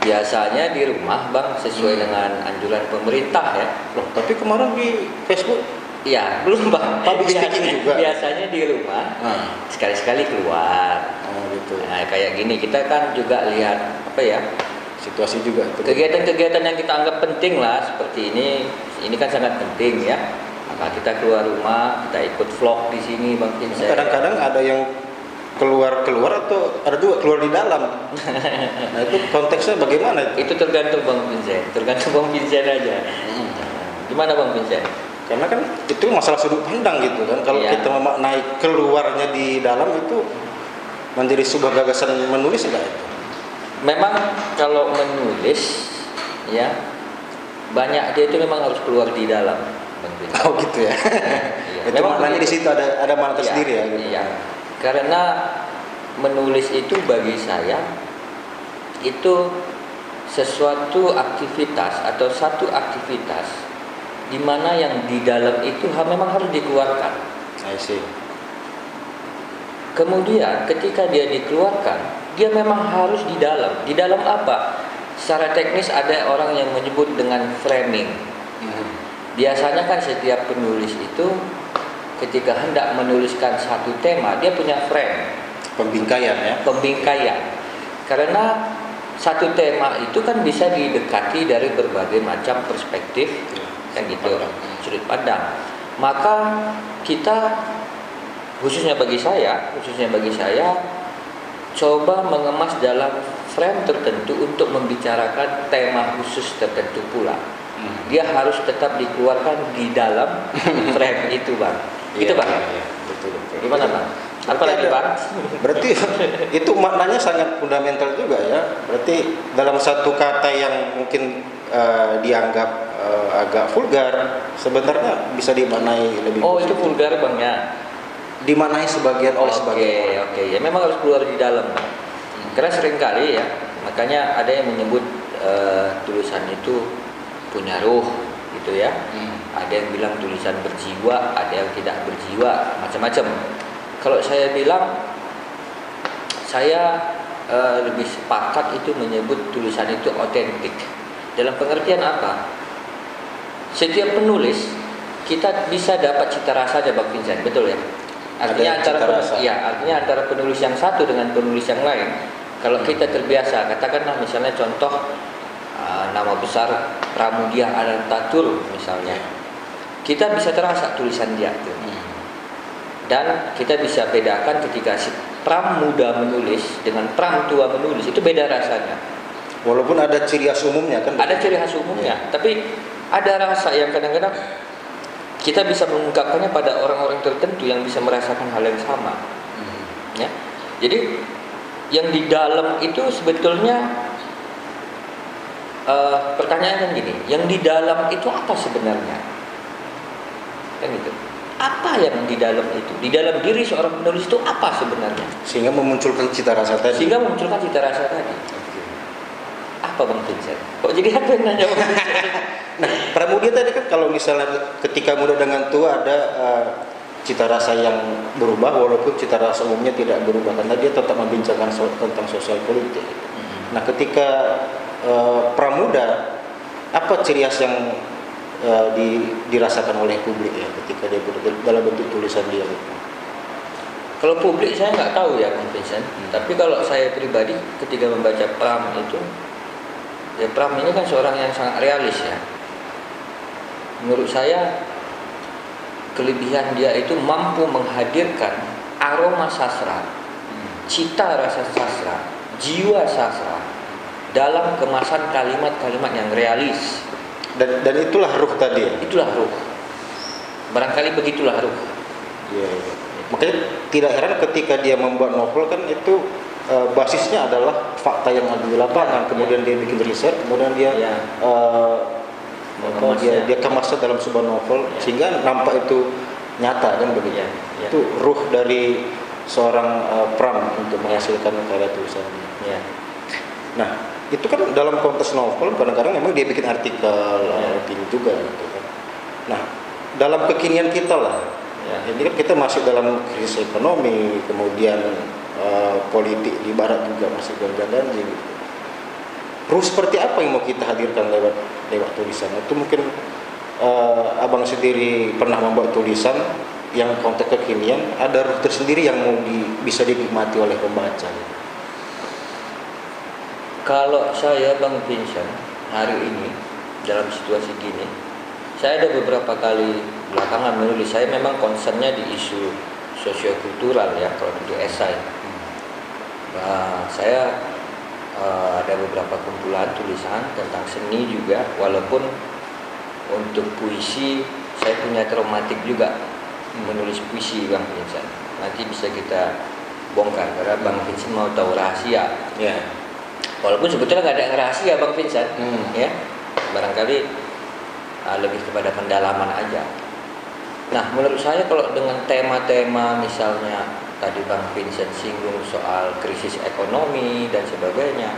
E: Biasanya di rumah Bang sesuai
A: Hmm.
E: dengan anjuran pemerintah ya.
A: Loh, tapi kemarin di Facebook
E: Iya, belum Bang.
A: Public
E: Biasanya-
A: juga?
E: Biasanya di rumah.
A: Nah,
E: Sekali-sekali keluar.
A: oh gitu.
E: Nah, kayak gini kita kan juga lihat apa ya?
A: Situasi juga.
E: Kegiatan-kegiatan yang kita anggap penting lah seperti ini. Ini kan sangat penting ya. Maka kita keluar rumah, kita ikut vlog di sini Bang.
A: Kadang-kadang ada yang keluar keluar atau ada juga keluar di dalam. Nah itu konteksnya bagaimana? itu?
E: Itu tergantung Bang Vincent, tergantung Bang Vincent aja. Gimana Bang Vincent?
A: Karena kan itu masalah sudut pandang gitu kan. Kalau
E: Iya.
A: kita memaknai keluarnya di dalam itu menjadi sebuah gagasan menulis enggak itu?
E: Memang kalau menulis ya banyak dia itu memang harus keluar di dalam. Bang Vincent.
A: Oh gitu ya.
E: Iya.
A: itu
E: Memang
A: maknanya di situ ada ada makna
E: Iya,
A: tersendiri ya. Gitu.
E: Iya. Karena menulis itu bagi saya itu sesuatu aktivitas atau satu aktivitas di mana yang di dalam itu memang harus dikeluarkan.
A: I see.
E: Kemudian ketika dia dikeluarkan, dia memang harus di dalam. Di dalam apa? Secara teknis ada orang yang menyebut dengan framing.
A: Mhm.
E: Biasanya kan setiap penulis itu ketika hendak menuliskan satu tema, dia punya frame,
A: Pembingkaian ya.
E: pembingkaian. Karena satu tema itu kan bisa didekati dari berbagai macam perspektif, kan gitu,
A: Pandang.
E: sudut pandang. Maka kita khususnya bagi saya, khususnya bagi saya coba mengemas dalam frame tertentu untuk membicarakan tema khusus tertentu pula.
A: Mhm.
E: Dia harus tetap dikeluarkan di dalam frame itu, Bang. Itu,
A: Iya,
E: Bang.
A: iya, betul, betul.
E: Gimana, Bang? Apa
A: Berarti
E: lagi, Bang?
A: Berarti itu maknanya sangat fundamental juga ya. Berarti dalam satu kata yang mungkin eh, dianggap eh, agak vulgar, sebenarnya bisa dimaknai lebih
E: Oh, itu vulgar, Bang ya.
A: dimaknai sebagian oleh
E: Oke,
A: sebagian
E: oke. Ya memang harus keluar di dalam. Karena sering kali ya, makanya ada yang menyebut eh, tulisan itu punya ruh gitu ya.
A: Hmm.
E: Ada yang bilang tulisan berjiwa, ada yang tidak berjiwa, macam-macam. Kalau saya bilang saya eh, lebih sepakat itu menyebut tulisan itu otentik. Dalam pengertian apa? Setiap penulis kita bisa dapat cita rasa aja Bang Vincent, betul ya? Artinya
A: Ada
E: antara
A: cita
E: pen-
A: rasa.
E: ya, artinya antara penulis yang satu dengan penulis yang lain. Kalau kita terbiasa, katakanlah misalnya contoh uh, nama besar Pramudia Anantatur misalnya. Kita bisa terasa tulisan dia.
A: Hmm.
E: Dan kita bisa bedakan ketika si Pram muda menulis dengan Pram tua menulis itu beda rasanya.
A: Walaupun ada ciri khas umumnya kan.
E: Ada ciri khas umumnya, tapi ada rasa yang kadang-kadang kita bisa mengungkapkannya pada orang-orang tertentu yang bisa merasakan hal yang sama.
A: Hmm.
E: Ya. Jadi yang di dalam itu sebetulnya eh, pertanyaan kan gini, yang di dalam itu apa sebenarnya? Kan itu. Apa yang di dalam itu? Di dalam diri seorang penulis itu apa sebenarnya?
A: Sehingga memunculkan cita rasa tadi.
E: sehingga memunculkan cita rasa tadi. Apa bang Vincent? Kok jadi apa yang nanya bang
A: Nah, Pramudia tadi kan kalau misalnya ketika muda dengan tua ada eh, cita rasa yang berubah walaupun cita rasa umumnya tidak berubah karena dia tetap membincangkan so- tentang sosial politik. Nah, ketika eh, Pramuda apa ciri khas yang eh, di- dirasakan oleh publik ya ketika dia dalam bentuk tulisan dia itu?
E: Kalau publik saya nggak tahu ya Bang Vincent. Tapi kalau saya pribadi ketika membaca Pram itu, ya Pram ini kan seorang yang sangat realis ya. Menurut saya kelebihan dia itu mampu menghadirkan aroma sastra, cita rasa sastra, jiwa sastra dalam kemasan kalimat-kalimat yang realis.
A: Dan dan itulah ruh tadi ya.
E: Itulah ruh. Barangkali begitulah ruh.
A: Iya, iya. Makanya tidak heran ketika dia membuat novel kan itu eh, basisnya adalah fakta yang ada di lapangan. Kemudian dia bikin riset, kemudian dia
E: Ya.
A: eh, apa, dia
E: Mengemasnya.
A: dia kemasnya dalam sebuah novel
E: Ya.
A: sehingga nampak itu nyata kan begitu.
E: Ya, ya.
A: Itu ruh dari seorang eh, Pram untuk menghasilkan karya tulisannya.
E: Ya.
A: Nah, itu kan dalam konteks novel kadang-kadang memang dia bikin artikel,
E: Ya.
A: opini juga gitu kan. Nah, dalam kekinian kita lah,
E: Ya.
A: ini kan kita masuk dalam krisis ekonomi, kemudian eh, politik di barat juga masih gonjang-ganjing gitu. Ruh seperti apa yang mau kita hadirkan lewat lewat tulisan? Itu mungkin eh, abang sendiri pernah membuat tulisan yang konteks kekinian, ada ruh tersendiri yang mau di, bisa dinikmati oleh pembaca. gitu.
E: Kalau saya Bang Vincent hari ini dalam situasi gini, saya ada beberapa kali belakangan menulis. Saya memang concernnya di isu sosiokultural ya kalau untuk esai. Nah, saya eh, ada beberapa kumpulan tulisan tentang seni juga, walaupun untuk puisi saya punya traumatik juga menulis puisi Bang Vincent. Nanti bisa kita bongkar karena Bang Vincent mau tahu rahasia
A: Ya.
E: Walaupun sebetulnya nggak ada yang rahasia Bang Vincent,
A: Hmm.
E: ya barangkali ah, lebih kepada pendalaman aja. Nah, menurut saya kalau dengan tema-tema misalnya tadi Bang Vincent singgung soal krisis ekonomi dan sebagainya,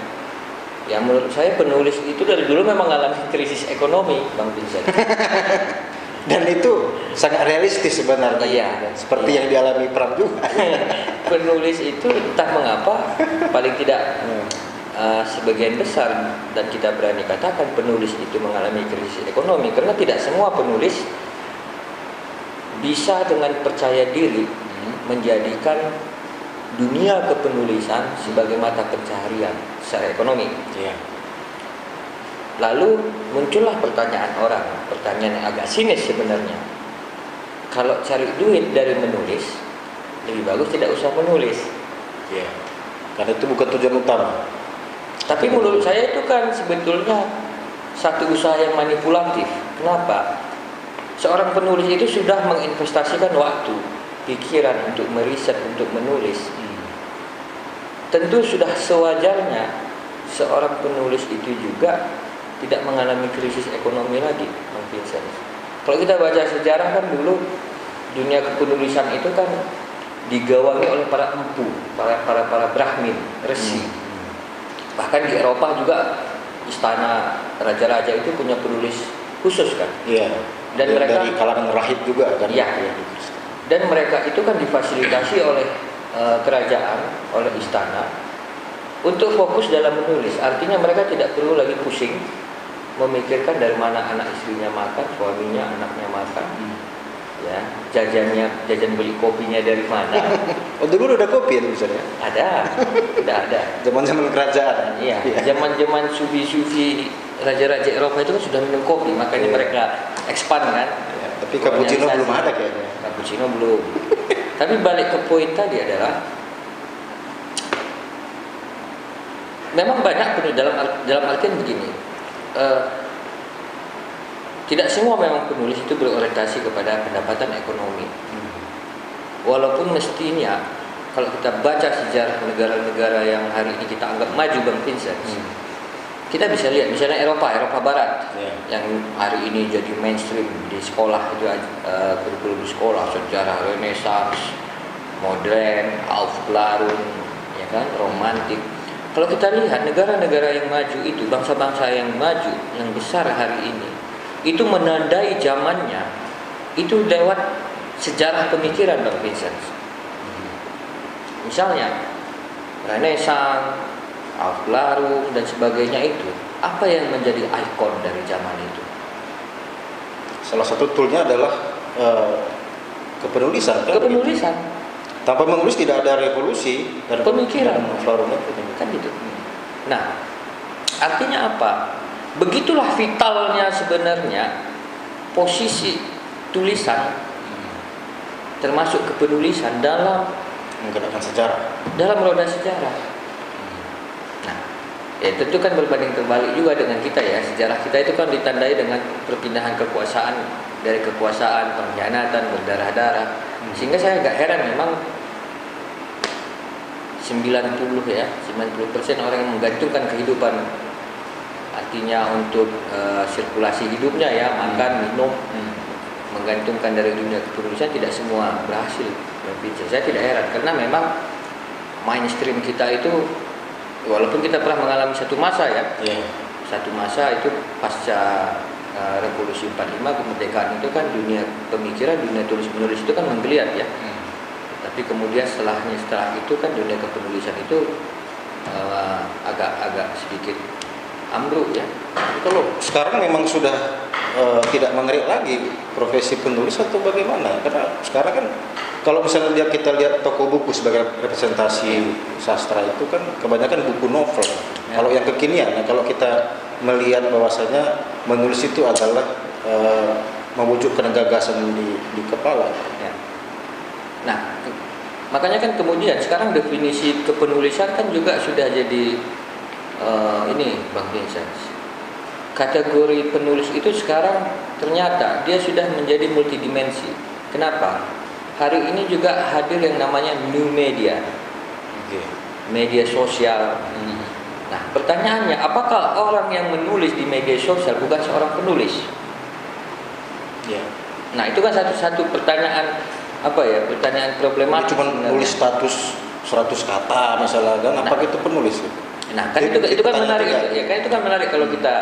E: ya menurut saya penulis itu dari dulu memang mengalami krisis ekonomi, Bang Vincent.
A: Dan itu sangat realistis sebenarnya.
E: Iya.
A: Seperti
E: Iya.
A: yang dialami Pram juga.
E: penulis itu entah mengapa paling tidak uh, sebagian besar dan kita berani katakan penulis itu mengalami krisis ekonomi karena tidak semua penulis bisa dengan percaya diri menjadikan dunia kepenulisan sebagai mata pencaharian secara ekonomi.
A: Iya.
E: Lalu muncullah pertanyaan orang, pertanyaan yang agak sinis sebenarnya. Kalau cari duit dari menulis, lebih bagus tidak usah menulis.
A: Iya. Karena itu bukan tujuan utama.
E: Tapi menurut saya itu kan sebetulnya satu usaha yang manipulatif. Kenapa? Seorang penulis itu sudah menginvestasikan waktu, pikiran untuk meriset, untuk menulis. Tentu sudah sewajarnya seorang penulis itu juga tidak mengalami krisis ekonomi lagi, Bang Vincent. Kalau kita baca sejarah kan dulu dunia kepenulisan itu kan digawangi oleh para empu, para para para brahmin, resi. Bahkan di Eropa juga istana raja-raja itu punya penulis khusus kan.
A: Iya.
E: Dan
A: Dan
E: mereka-
A: dari kalangan rahib juga kan.
E: Iya. Dan mereka itu kan difasilitasi oleh eh, kerajaan, oleh istana untuk fokus dalam menulis. Artinya mereka tidak perlu lagi pusing memikirkan dari mana anak istrinya makan, suaminya, anaknya makan. Ya, jajannya, jajan beli kopinya dari mana?
A: Oh dulu udah kopi ya misalnya.
E: ada, tidak ada.
A: Zaman-zaman kerajaan.
E: Iya, zaman-zaman sufi-sufi raja-raja Eropa itu kan sudah minum kopi, makanya
A: Iya.
E: mereka expand kan.
A: Iya, Tapi cappuccino belum ada kayaknya.
E: Cappuccino belum. Tapi balik ke poin tadi adalah memang banyak penulis dalam dalam artian begini. eh, tidak semua memang penulis itu berorientasi kepada pendapatan ekonomi. Walaupun mestinya kalau kita baca sejarah negara-negara yang hari ini kita anggap maju Bang Vincent, kita bisa lihat misalnya Eropa, Eropa Barat
A: Iya.
E: yang hari ini jadi mainstream di sekolah itu uh, dulu sekolah sejarah Renaissance, modern, Aufklärung, ya kan, romantik. Kalau kita lihat negara-negara yang maju itu, bangsa-bangsa yang maju, yang besar hari ini, itu menandai zamannya, itu lewat sejarah pemikiran Bang Vincent. Misalnya, Renaissance, Aufklärung dan sebagainya itu, apa yang menjadi ikon dari zaman itu?
A: Salah satu toolnya adalah eh, kepenulisan. kan?
E: Kepenulisan,
A: Tanpa menulis tidak ada revolusi dan
E: Pemikiran.
A: itu.
E: kan gitu. Nah, artinya apa? Begitulah vitalnya sebenarnya posisi tulisan termasuk kepenulisan dalam
A: menggerakkan sejarah.
E: dalam roda sejarah. Nah, ya tentu kan berbanding terbalik juga dengan kita ya. Sejarah kita itu kan ditandai dengan perpindahan kekuasaan dari kekuasaan, pengkhianatan, berdarah-darah. Sehingga saya agak heran memang 90 ya, 90% orang yang menggantungkan kehidupan artinya untuk eh, sirkulasi hidupnya ya, makan, minum, menggantungkan dari dunia kepenulisan tidak semua berhasil berpikir. Saya tidak heran karena memang mainstream kita itu walaupun kita pernah mengalami satu masa ya,
A: Iya.
E: satu masa itu pasca uh, revolusi 45 kemerdekaan itu kan dunia pemikiran, dunia tulis menulis itu kan menggeliat ya. Tapi kemudian setelahnya setelah itu kan dunia kepenulisan itu uh, agak-agak sedikit ambruk ya.
A: Loh, sekarang memang sudah eh, tidak mengeriak lagi profesi penulis atau bagaimana? Karena sekarang kan kalau misalnya lihat kita lihat toko buku sebagai representasi sastra itu kan kebanyakan buku novel.
E: Ya.
A: Kalau yang kekinian, nah, kalau kita melihat bahwasanya menulis itu adalah eh, mewujudkan gagasan di, di kepala.
E: Ya. Nah, makanya kan kemudian sekarang definisi kepenulisan kan juga sudah jadi eh, ini Bang Vincent. Kategori penulis itu sekarang ternyata dia sudah menjadi multidimensi. Kenapa? Hari ini juga hadir yang namanya new media, media sosial. Nah, pertanyaannya, apakah orang yang menulis di media sosial bukan seorang penulis?
A: Ya.
E: Nah, itu kan satu-satu pertanyaan apa ya? Pertanyaan problematik.
A: cuma nulis status 100 kata misalnya kan apa
E: Nah.
A: itu penulis?
E: Nah, kan itu itu kan menarik itu. Ya, kan itu kan menarik kalau kita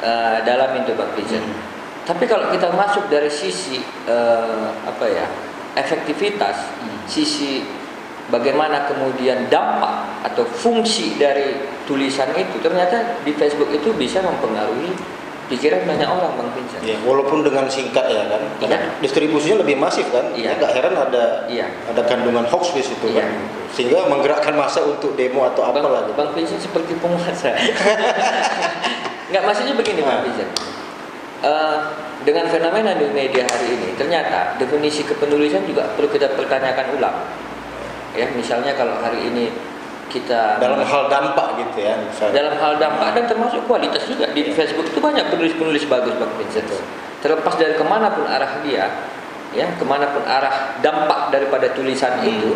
E: eh, dalam itu Bang Vincent.
A: Hmm.
E: Tapi kalau kita masuk dari sisi eh, apa ya? efektivitas,
A: Hmm.
E: sisi bagaimana kemudian dampak atau fungsi dari tulisan itu ternyata di Facebook itu bisa mempengaruhi pikiran banyak orang Bang Vincent.
A: Ya, walaupun dengan singkat ya kan, karena
E: Iya.
A: distribusinya lebih masif kan,
E: Iya.
A: nggak heran ada
E: Iya.
A: ada kandungan hoax di situ
E: Iya.
A: kan, sehingga menggerakkan masa untuk demo atau apa lagi.
E: Bang Vincent seperti penguasa. Enggak maksudnya begini Bang
A: Nah.
E: Vincent. Eh, dengan fenomena di media hari ini, ternyata definisi kepenulisan juga perlu kita pertanyakan ulang. Ya, misalnya kalau hari ini kita
A: Dalam hal dampak gitu ya, misalnya.
E: dalam hal dampak dan termasuk kualitas juga di Facebook itu banyak penulis-penulis bagus Bang Vincent. Terlepas dari ke mana pun arah dia, ya ke mana pun arah dampak daripada tulisan
A: Hmm.
E: itu,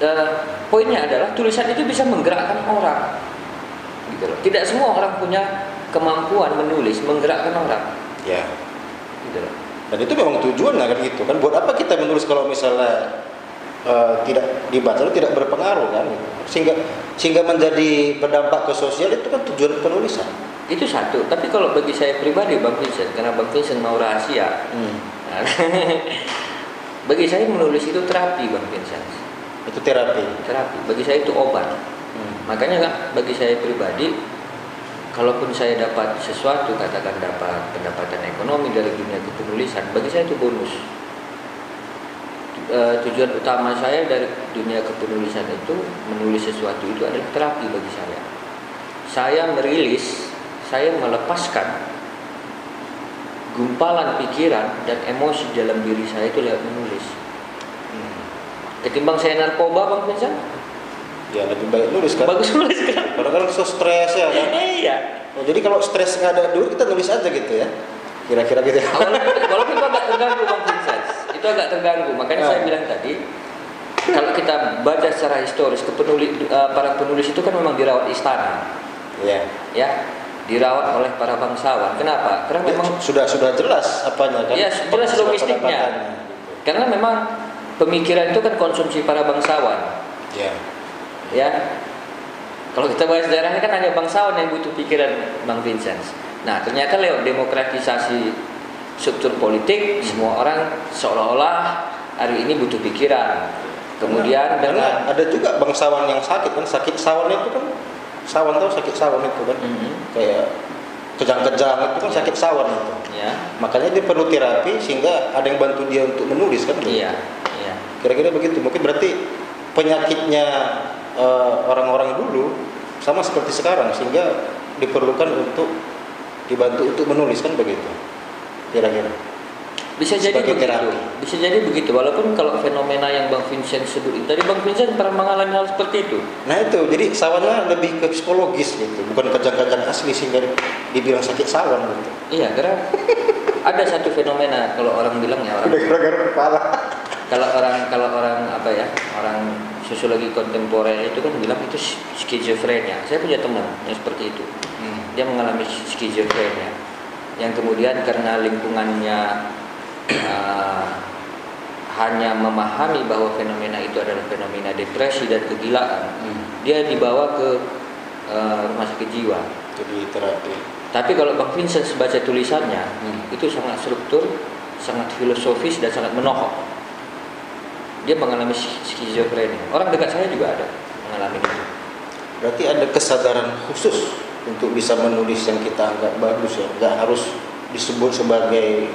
E: eh, poinnya adalah tulisan itu bisa menggerakkan orang. Gitu loh. Tidak semua orang punya kemampuan menulis menggerakkan orang.
A: Ya.
E: Gitu loh.
A: Dan itu memang tujuannya kan gitu kan. Buat apa kita menulis kalau misalnya eh, tidak dibaca tidak berpengaruh kan? gitu. Sehingga sehingga menjadi berdampak ke sosial itu kan tujuan penulisan.
E: Itu satu. Tapi kalau bagi saya pribadi Bang Vincent, karena Bang Vincent mau rahasia, Nah, bagi saya menulis itu terapi Bang Vincent.
A: Itu terapi.
E: Terapi. Bagi saya itu obat. Makanya kan bagi saya pribadi kalaupun saya dapat sesuatu katakan dapat pendapatan ekonomi dari dunia kepenulisan, bagi saya itu bonus. Eh, tujuan utama saya dari dunia kepenulisan itu menulis sesuatu itu adalah terapi bagi saya. Saya merilis, saya melepaskan gumpalan pikiran dan emosi dalam diri saya itu lewat menulis. Ketimbang saya narkoba, Bang Vincent,
A: Ya lebih baik nulis kan.
E: bagus nulis kan?
A: Karena kan so stres ya kan.
E: Iya.
A: Oh, jadi kalau stres nggak ada duit kita nulis aja gitu ya. Kira-kira gitu ya.
E: Walaupun, walaupun itu agak terganggu Bang itu agak terganggu. Makanya saya
A: Ah.
E: bilang tadi, kalau kita baca secara historis, kepenulis, eh, para penulis itu kan memang dirawat istana,
A: Iya.
E: ya. dirawat oleh para bangsawan. Kenapa? Karena memang
A: sudah sudah jelas apanya kan?
E: Ya, jelas logistiknya.
A: pendapatannya.
E: karena memang pemikiran itu kan konsumsi para bangsawan.
A: Ya.
E: Ya. Kalau kita bahas daerahnya kan hanya bangsawan yang butuh pikiran Bang Vincent. Nah, ternyata lewat demokratisasi struktur politik, semua orang seolah-olah hari ini butuh pikiran. Kemudian
A: Karena
E: dengan
A: ada juga bangsawan yang sakit kan sakit sawan itu kan sawan tuh sakit sawan itu kan?
E: Mhm.
A: kayak kejang-kejang itu kan sakit sawan itu.
E: Ya,
A: makanya dia perlu terapi sehingga ada yang bantu dia untuk menulis kan?
E: Iya, iya.
A: kira-kira begitu. Mungkin berarti penyakitnya eh, orang-orang dulu sama seperti sekarang sehingga diperlukan untuk dibantu untuk menulis kan begitu kira-kira
E: Bisa jadi
A: Sebagai
E: begitu.
A: terapi.
E: Bisa jadi begitu. Walaupun kalau fenomena yang Bang Vincent sebut tadi Bang Vincent pernah mengalami hal seperti itu.
A: nah itu jadi sawannya lebih ke psikologis gitu bukan kejang-kejang asli sehingga dibilang sakit sawan gitu
E: Iya, karena ada satu fenomena kalau orang bilang ya orang
A: gara-gara kepala
E: kalau orang kalau orang apa ya orang sosiologi kontemporer itu kan bilang itu skizofrenia. Saya punya teman yang seperti itu. Dia mengalami skizofrenia yang kemudian karena lingkungannya eh, hanya memahami bahwa fenomena itu adalah fenomena depresi dan kegilaan, dia dibawa ke eh, rumah sakit jiwa.
A: jadi terapi
E: Tapi kalau Bang Vincent baca tulisannya,
A: Hmm.
E: itu sangat struktur, sangat filosofis dan sangat menohok. Dia mengalami skizofrenia. Orang dekat saya juga ada mengalami itu.
A: berarti ada kesadaran khusus untuk bisa menulis yang kita anggap bagus ya nggak harus disebut sebagai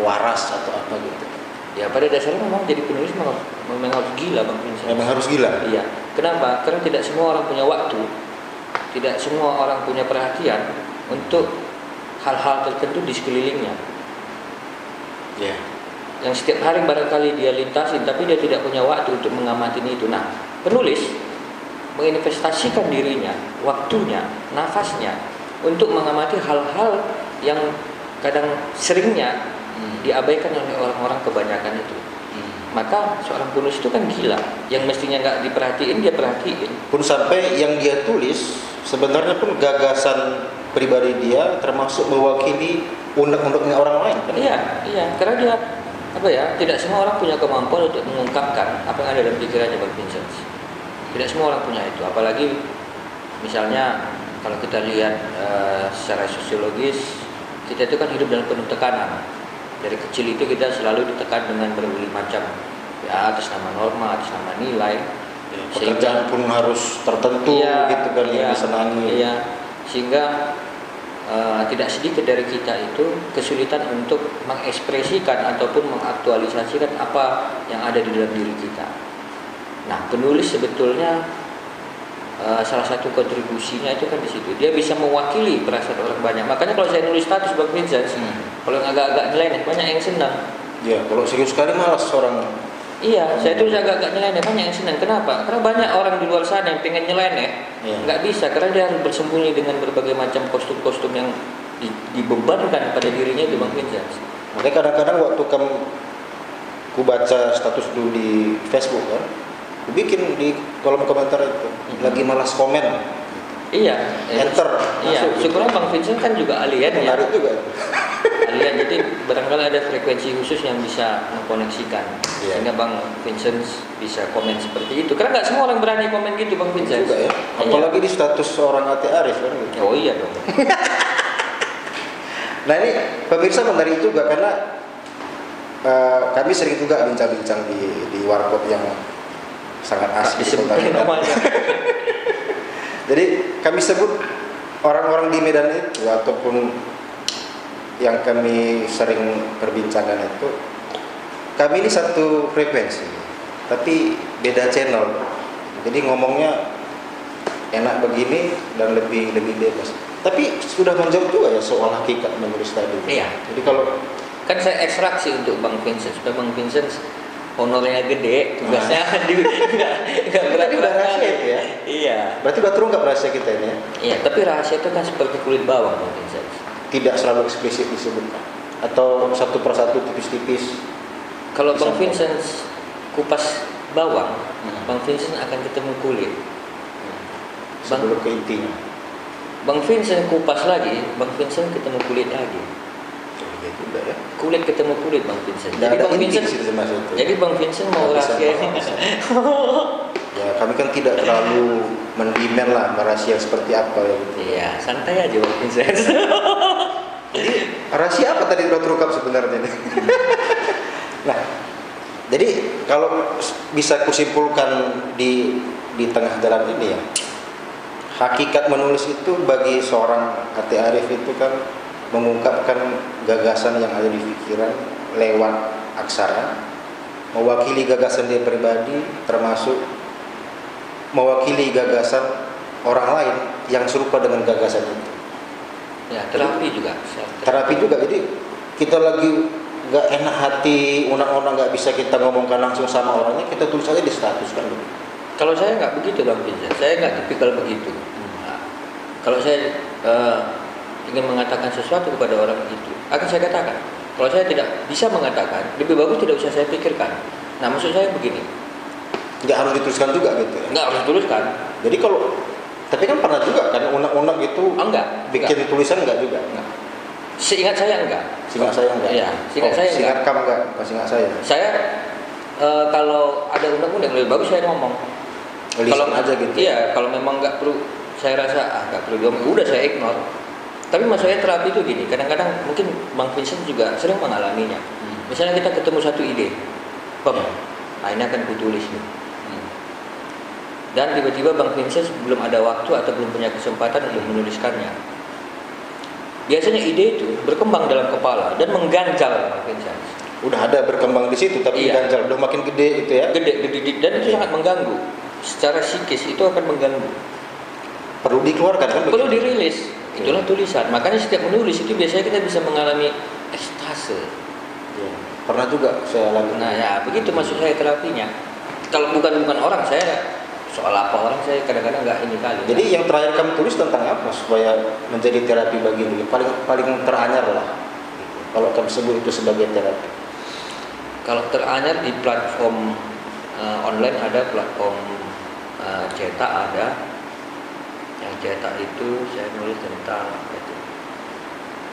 A: waras atau apa gitu
E: Ya pada dasarnya memang jadi penulis memang, memang harus gila Bang Vincent.
A: memang harus gila
E: Iya. Kenapa? Karena tidak semua orang punya waktu, tidak semua orang punya perhatian untuk hal-hal tertentu di sekelilingnya.
A: ya
E: Yang setiap hari barangkali dia lintasin, tapi dia tidak punya waktu untuk mengamati itu. Nah, penulis menginvestasikan dirinya, waktunya, nafasnya untuk mengamati hal-hal yang kadang seringnya diabaikan oleh orang-orang kebanyakan itu. Maka seorang penulis itu kan gila, yang mestinya nggak diperhatiin dia perhatiin.
A: pun sampai yang dia tulis sebenarnya pun gagasan pribadi dia termasuk mewakili undang-undangnya orang lain kan
E: Iya, iya, karena dia apa ya? Tidak semua orang punya kemampuan untuk mengungkapkan apa yang ada dalam pikirannya Bang Vincent. Tidak semua orang punya itu, apalagi misalnya kalau kita lihat eh, secara sosiologis, kita itu kan hidup dalam penuh tekanan. Dari kecil itu kita selalu ditekan dengan berbagai macam ya atas nama norma, atas nama nilai.
A: Ya, pekerjaan pun harus tertentu
E: Iya,
A: gitu kan yang
E: iya,
A: disenangi
E: Iya, sehingga eh, tidak sedikit dari kita itu kesulitan untuk mengekspresikan ataupun mengaktualisasikan apa yang ada di dalam diri kita. Nah, penulis sebetulnya eh, salah satu kontribusinya itu kan di situ. Dia bisa mewakili perasaan orang banyak. Makanya kalau saya nulis status Bang Vincent, kalau yang agak-agak nyeleneh banyak yang senang.
A: ya kalau serius sekali malas orang
E: Iya, saya tulis agak-agak nyeleneh banyak yang senang. Kenapa? Karena banyak orang di luar sana yang pengen nyeleneh,
A: Iya.
E: nggak bisa karena dia harus bersembunyi dengan berbagai macam kostum-kostum yang di- dibebankan pada dirinya itu Bang Vincent.
A: makanya kadang-kadang waktu kamu ku baca status dulu di Facebook kan bikin di kolom komentar itu lagi malas komen
E: Iya,
A: enter
E: Iya,
A: masuk.
E: syukurnya Bang Vincent kan juga alien ya.
A: menarik juga
E: Alien jadi barangkali ada frekuensi khusus yang bisa mengkoneksikan
A: Iya.
E: sehingga Bang Vincent bisa komen seperti itu. Karena nggak semua orang berani komen gitu Bang Vincent.
A: juga ya
E: Iya.
A: apalagi di status seorang ati Arif kan gitu.
E: Oh iya dong.
A: Nah ini pemirsa menarik juga karena eh, kami sering juga bincang-bincang di di warkop yang sangat asli kota. Jadi kami sebut orang-orang di Medan itu ataupun yang kami sering perbincangan itu kami ini satu frekuensi tapi beda channel. Jadi ngomongnya enak begini dan lebih lebih bebas. Tapi sudah menjawab juga ya soal hakikat menulis tadi.
E: Iya.
A: Jadi kalau
E: kan saya ekstraksi untuk Bang Vincent supaya Bang Vincent honornya gede tugasnya di nggak berat
A: udah rahasia itu ya?
E: iya
A: berarti udah terungkap rahasia kita ini ya.
E: iya tapi rahasia itu kan seperti kulit bawang Bang Vincent
A: Tidak selalu eksplisit disebutkan atau satu persatu tipis-tipis.
E: kalau Bang. Vincent kupas bawang
A: Hmm.
E: Bang Vincent akan ketemu kulit Bang-
A: sebelum ke intinya.
E: Bang Vincent kupas lagi, Bang Vincent ketemu kulit lagi.
A: Ya.
E: Kulit ketemu kulit Bang Vincent.
A: Nggak
E: Jadi Bang Vincent. Jadi Bang Vincent mau rahasia.
A: Ya kami kan tidak terlalu mendemand lah rahasia seperti apa ya gitu.
E: Iya, santai aja Bang Vincent.
A: Rahasia apa tadi udah terungkap sebenarnya nih? nah, jadi kalau bisa kusimpulkan di di tengah jalan ini ya, hakikat menulis itu bagi seorang hati arif itu kan mengungkapkan gagasan yang ada di pikiran lewat aksara, mewakili gagasan dia pribadi, termasuk mewakili gagasan orang lain yang serupa dengan gagasan itu
E: ya, terapi juga.
A: terapi juga jadi kita lagi nggak enak hati unak-unak nggak bisa kita ngomongkan langsung sama orangnya kita tulis aja di status kan begitu.
E: Kalau saya nggak begitu Bang Vincent, saya nggak tipikal begitu. Nah, kalau saya eh, ingin mengatakan sesuatu kepada orang itu, akan saya katakan. Kalau saya tidak bisa mengatakan, lebih bagus tidak usah saya pikirkan. Nah, maksud saya begini,
A: nggak harus dituliskan juga gitu ya.
E: nggak harus tuliskan.
A: jadi kalau tapi kan pernah juga kan unak-unak itu
E: Oh, enggak,
A: bikin
E: enggak.
A: tulisan nggak juga
E: Seingat saya enggak.
A: singkat saya enggak
E: Iya, seingat saya
A: singkat
E: enggak.
A: kamu enggak pas singkat saya
E: Saya eh, kalau ada undang-undang lebih bagus saya ngomong.
A: lisan aja gitu
E: Iya, kalau memang nggak perlu, saya rasa ah nggak perlu diomong, udah saya ignore. Tapi maksudnya terapi itu gini, kadang-kadang mungkin Bang Vincent juga sering mengalaminya. Misalnya kita ketemu satu ide, Bang, nah ini akan kutulis nih. Dan tiba-tiba Bang Vincent belum ada waktu atau belum punya kesempatan untuk menuliskannya. Biasanya ide itu berkembang dalam kepala dan mengganjal Bang Vincent.
A: udah ada berkembang di situ tapi
E: Iya.
A: ganjal udah makin gede itu ya
E: Gede, gede, gede, dan itu sangat mengganggu. Secara psikis itu akan mengganggu.
A: perlu dikeluarkan kan
E: perlu dirilis itulah tulisan. Makanya setiap menulis itu biasanya kita bisa mengalami ekstase.
A: Iya. pernah juga saya lakukan.
E: Nah ya begitu maksud saya terapinya. Kalau bukan bukan orang saya soal apa orang saya kadang-kadang nggak ini kali.
A: Jadi yang terakhir kamu tulis tentang apa supaya menjadi terapi bagi diri? Paling paling teranyar lah. Kalau kamu sebut itu sebagai terapi.
E: kalau teranyar di platform eh, online ada platform eh, cetak ada yang cetak itu saya nulis tentang apa itu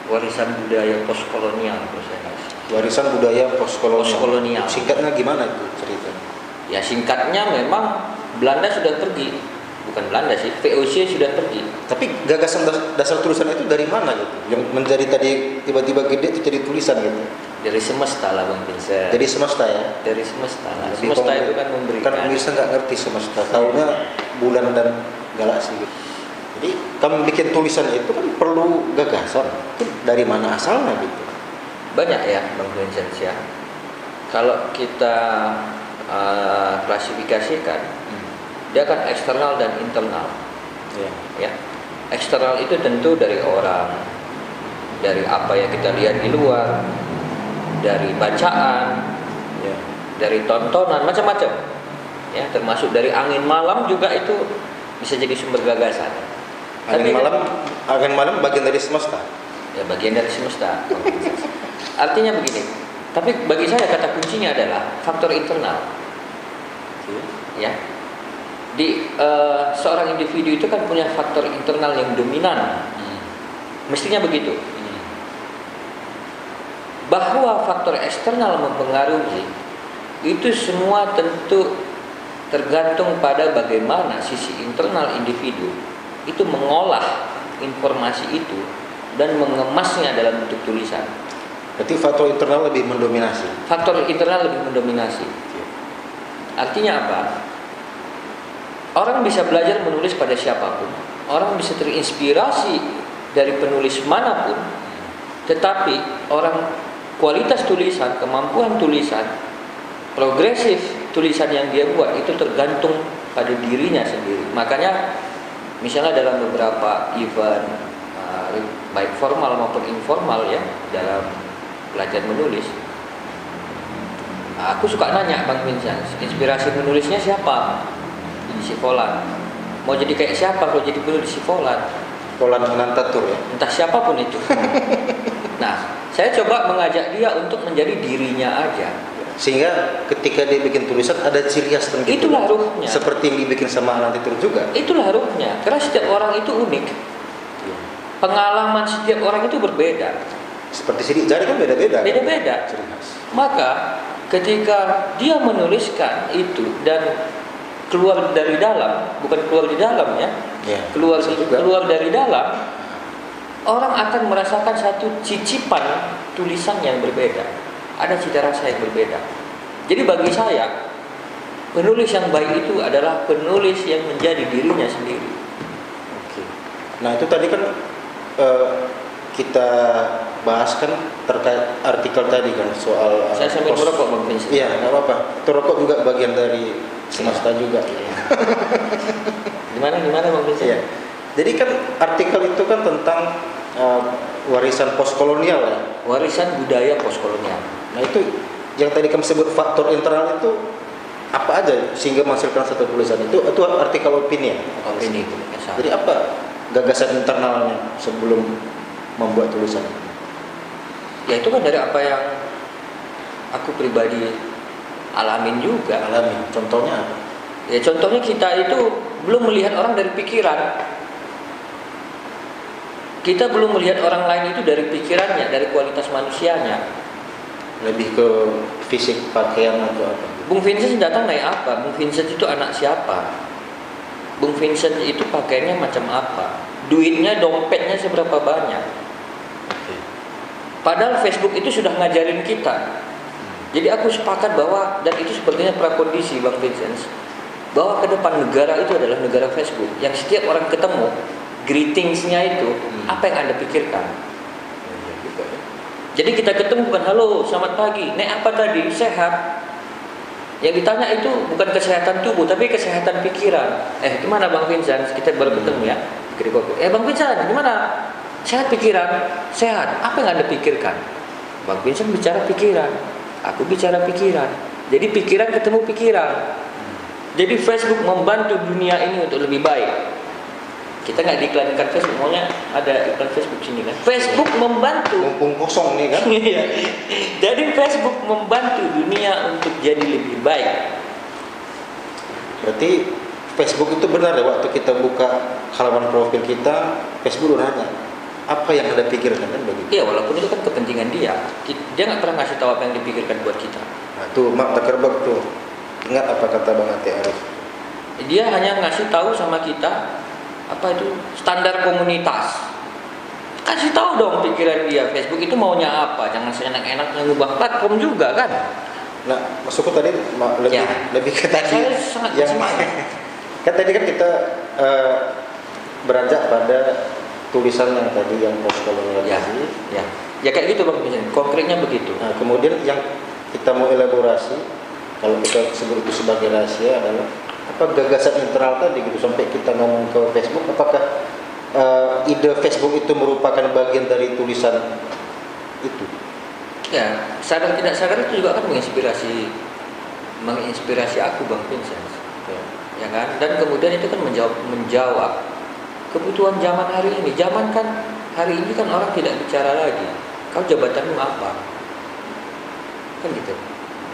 E: warisan budaya postkolonial saya kasih
A: Warisan budaya postkolonial.
E: Postkolonial.
A: Singkatnya gimana itu ceritanya?
E: Ya singkatnya memang Belanda sudah pergi, bukan Belanda sih, VOC sudah pergi.
A: Tapi gagasan das- dasar tulisan itu dari mana gitu? Yang menjadi tadi tiba-tiba gede itu jadi tulisan gitu.
E: Dari semesta lah Bang Vincent.
A: Jadi semesta ya.
E: dari semesta lah.
A: Jadi
E: Semesta itu kan memberikan.
A: Kan pemirsa nggak ngerti semesta, tahunya bulan dan galaksi gitu. Jadi kamu bikin tulisan itu kan perlu gagasan. Itu dari mana asalnya gitu?
E: Banyak ya Bang Vincent ya. Kalau kita eh, klasifikasikan, dia kan eksternal dan internal.
A: Ya.
E: Ya, eksternal itu tentu dari orang, dari apa yang kita lihat di luar, dari bacaan,
A: Ya.
E: dari tontonan macam-macam ya termasuk dari angin malam juga itu bisa jadi sumber gagasan
A: Angin
E: Tapi
A: malam, angin malam bagian dari semesta.
E: ya bagian dari semesta. Artinya begini tapi bagi saya kata kuncinya adalah faktor internal. Ya. Di eh, seorang individu itu kan punya faktor internal yang dominan. Mestinya begitu. Bahwa faktor eksternal mempengaruhi itu semua tentu tergantung pada bagaimana sisi internal individu itu mengolah informasi itu dan mengemasnya dalam bentuk tulisan.
A: Berarti faktor internal lebih mendominasi.
E: Faktor internal lebih mendominasi. Artinya apa? Orang bisa belajar menulis pada siapa pun. Orang bisa terinspirasi dari penulis mana pun. Tetapi orang kualitas tulisan, kemampuan tulisan, progresif tulisan yang dia buat itu tergantung pada dirinya sendiri. Makanya misalnya dalam beberapa event uh, baik formal maupun informal ya dalam belajar menulis. Aku suka nanya Bang Vincent inspirasi menulisnya siapa? Si Volan mau jadi kayak siapa kalau jadi penulis si Volan
A: Polan Anantatur ya.
E: entah siapa pun itu. Nah saya coba mengajak dia untuk menjadi dirinya aja
A: Sehingga ketika dia bikin tulisan ada ciri khas tertentu.
E: Itulah ruhnya.
A: Seperti yang dibikin sama Anantatur juga.
E: itulah ruhnya karena setiap orang itu unik
A: Ya.
E: pengalaman setiap orang itu berbeda
A: Seperti sidik jari kan beda-beda. kan?
E: beda-beda
A: Ciri khas.
E: maka ketika dia menuliskan itu dan keluar dari dalam bukan keluar di dalam ya
A: Iya.
E: keluar
A: juga.
E: keluar dari dalam orang akan merasakan satu cicipan tulisan yang berbeda ada cita rasa yang berbeda jadi bagi saya penulis yang baik itu adalah penulis yang menjadi dirinya sendiri
A: Oke. Nah itu tadi kan eh, kita bahas kan terkait artikel tadi kan soal eh,
E: saya sambil
A: pos-
E: merokok bang Vincent.
A: Iya nggak apa-apa. Itu rokok juga bagian dari semesta juga.
E: gimana gimana bang Vincent?
A: Iya. Jadi kan artikel itu kan tentang eh, warisan postkolonial ya.
E: warisan budaya postkolonial
A: Nah itu yang tadi kamu sebut faktor internal itu apa aja sehingga menghasilkan satu tulisan itu itu artikel opini ya.
E: opini itu ya,
A: Jadi apa gagasan internalnya sebelum membuat tulisan?
E: ya itu kan dari apa yang aku pribadi alamin juga
A: Alami. Contohnya apa?
E: ya contohnya kita itu belum melihat orang dari pikiran kita belum melihat orang lain itu dari pikirannya dari kualitas manusianya.
A: Lebih ke fisik pakaian atau apa?
E: Bung Vincent datang naik apa? Bung Vincent itu anak siapa? Bung Vincent itu pakainya macam apa? Duitnya dompetnya seberapa banyak? Padahal Facebook itu sudah ngajarin kita. Jadi aku sepakat bahwa dan itu sepertinya prakondisi Bang Vincent bahwa ke depan negara itu adalah negara Facebook yang setiap orang ketemu greetingsnya itu
A: Hmm.
E: apa yang anda pikirkan.
A: Iya juga ya.
E: Jadi kita ketemu bukan halo selamat pagi, nek apa tadi sehat. Yang ditanya itu bukan kesehatan tubuh tapi kesehatan pikiran. Eh gimana Bang Vincent? Kita baru ketemu ya. Eh Bang Vincent gimana? Sehat pikiran? Sehat. Apa yang anda pikirkan? Bang Vincent bicara pikiran. Aku bicara pikiran. Jadi pikiran ketemu pikiran. Jadi Facebook membantu dunia ini untuk lebih baik. Kita nggak diiklankan Facebook, maunya ada iklan Facebook sini kan? Facebook membantu
A: Mumpung kosong nih kan?
E: Iya. Jadi Facebook membantu dunia untuk jadi lebih baik.
A: Berarti Facebook itu benar ya waktu kita buka halaman profil kita, Facebook udah nanya apa yang anda pikirkan kan begitu.
E: Iya, walaupun itu kan kepentingan dia. Dia nggak pernah ngasih tahu apa yang dipikirkan buat kita.
A: Nah tuh Mak Takerbak tuh ingat apa kata Bang Ate Arif?
E: Dia hanya ngasih tahu sama kita apa itu standar komunitas. Kasih tahu dong pikiran dia. Facebook itu maunya apa? Jangan seenak-enak ngubah platform juga kan?
A: Nah maksudku tadi lebih
E: Ya.
A: lebih ke tadi
E: Saya sangat
A: yang
E: semangat.
A: kan tadi kan kita eh, beranjak pada tulisan yang tadi yang postkolonial
E: Ya,
A: tadi.
E: ya. Ya kayak gitu bang, konkretnya begitu.
A: Nah, kemudian yang kita mau elaborasi kalau kita sebut itu sebagai rahasia adalah apa gagasan internal tadi gitu sampai kita ngomong ke Facebook apakah eh, ide Facebook itu merupakan bagian dari tulisan itu
E: Ya, sadar tidak sadar itu juga akan menginspirasi menginspirasi aku Bang Vincent.
A: ya.
E: Ya kan? Dan kemudian itu kan menjawab menjawab kebutuhan zaman hari ini. Zaman kan hari ini kan orang tidak bicara lagi. Kau jabatanmu apa? Kan gitu.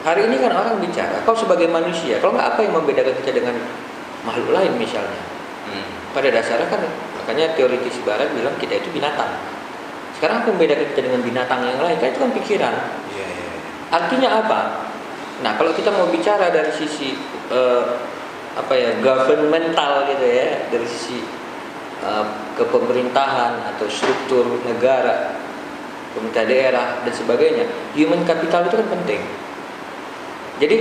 E: Hari ini kan orang bicara, kau sebagai manusia, kalau nggak apa yang membedakan kita dengan makhluk lain misalnya. Pada dasarnya kan makanya teoritis barat bilang kita itu binatang. Sekarang apa yang membedakan kita dengan binatang yang lain? Kan itu kan pikiran.
A: Iya, iya.
E: Artinya apa? Nah, kalau kita mau bicara dari sisi eh, apa ya governmental gitu ya, dari sisi eh, kepemerintahan atau struktur negara, pemerintah daerah dan sebagainya, human capital itu kan penting. Jadi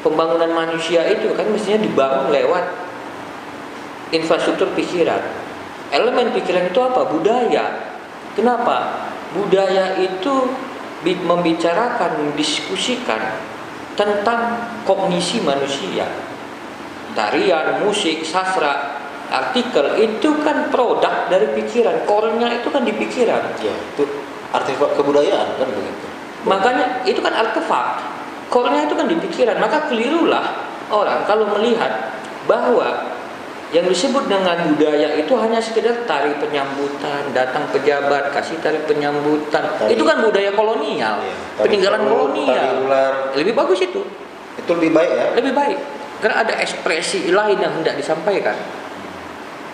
E: pembangunan manusia itu kan mestinya dibangun lewat infrastruktur pikiran. Elemen pikiran itu apa? Budaya. Kenapa? Budaya itu bi- membicarakan, mendiskusikan tentang kognisi manusia. Tarian, musik, sastra, artikel itu kan produk dari pikiran. Core-nya itu kan di pikiran.
A: Ya, itu artefak kebudayaan kan begitu
E: Makanya itu kan artefak. Core-nya itu kan di pikiran. Maka kelirulah orang kalau melihat bahwa yang disebut dengan budaya itu hanya sekedar tari penyambutan, datang pejabat, kasih tari penyambutan.
A: Tari-
E: itu kan budaya kolonial,
A: Iya, tari
E: peninggalan
A: perut,
E: kolonial.
A: tari ular.
E: Lebih bagus itu,
A: itu lebih baik ya
E: lebih baik. Karena ada ekspresi lain yang hendak disampaikan.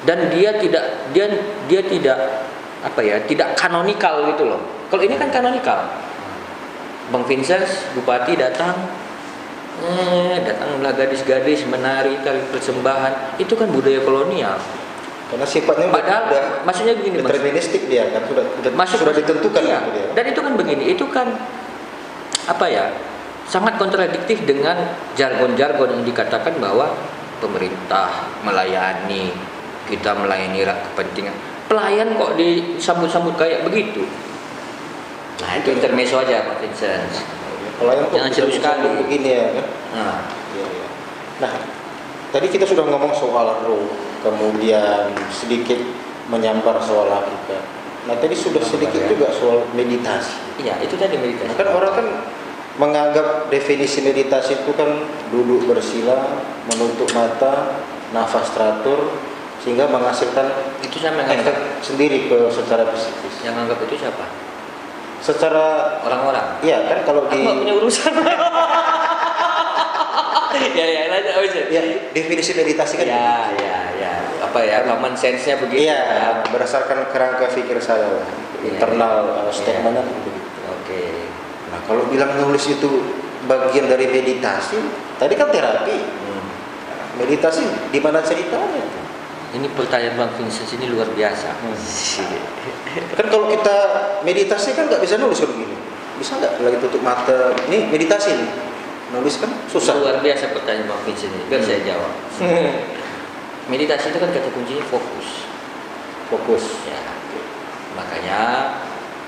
E: Dan dia tidak dia dia tidak apa ya tidak kanonikal gitu loh. Kalau ini kan kanonikal. Bang Vincent Bupati datang. Eh, datanglah gadis-gadis menari tari persembahan. Itu kan budaya kolonial.
A: Karena sifatnya
E: padahal
A: udah
E: maksudnya begini mas.
A: deterministik dia kan sudah sudah,
E: Masuk-
A: sudah ditentukan
E: iya.
A: gitu dia.
E: dan itu kan begini itu kan apa ya sangat kontradiktif dengan jargon-jargon yang dikatakan bahwa pemerintah melayani kita melayani kepentingan. Pelayan kok disambut-sambut kayak begitu nah itu intermezzo aja Pak Vincent
A: Pelayan kok
E: Jangan serius sekali.
A: begini ya kan.
E: nah
A: Iya, iya. Nah, tadi kita sudah ngomong soal roh, kemudian sedikit menyambar soal Afrika. Nah, tadi sudah sedikit
E: ya.
A: juga soal meditasi.
E: iya itu tadi
A: Nah,
E: meditasi
A: kan orang kan menganggap definisi meditasi itu kan duduk bersila, menutup mata, nafas teratur, sehingga menghasilkan
E: itu sama yang anggap
A: efek sendiri ke secara psikis.
E: yang anggap itu siapa
A: Secara
E: orang-orang
A: Iya kan kalau
E: aku
A: di
E: nggak punya urusan ya ya lanjut oh, lanjut.
A: ya definisi meditasi kan
E: ya ya ya apa ya common sense-nya begitu
A: Iya,
E: ya.
A: berdasarkan kerangka pikir saya lah.
E: Iya.
A: internal uh,
E: Iya.
A: statement begitu.
E: oke
A: Nah, kalau bilang nulis itu bagian dari meditasi, tadi kan terapi.
E: Hmm.
A: Meditasi di mana ceritanya?
E: Ini pertanyaan bang Vincent ini luar biasa
A: Kan kalau kita meditasi kan nggak bisa nulis kan begini. Bisa nggak lagi tutup mata? Ini meditasi nih. Nulis kan susah.
E: luar biasa pertanyaan bang Vincent ini biar
A: Hmm.
E: saya jawab meditasi itu kan kata kuncinya fokus
A: Fokus.
E: ya makanya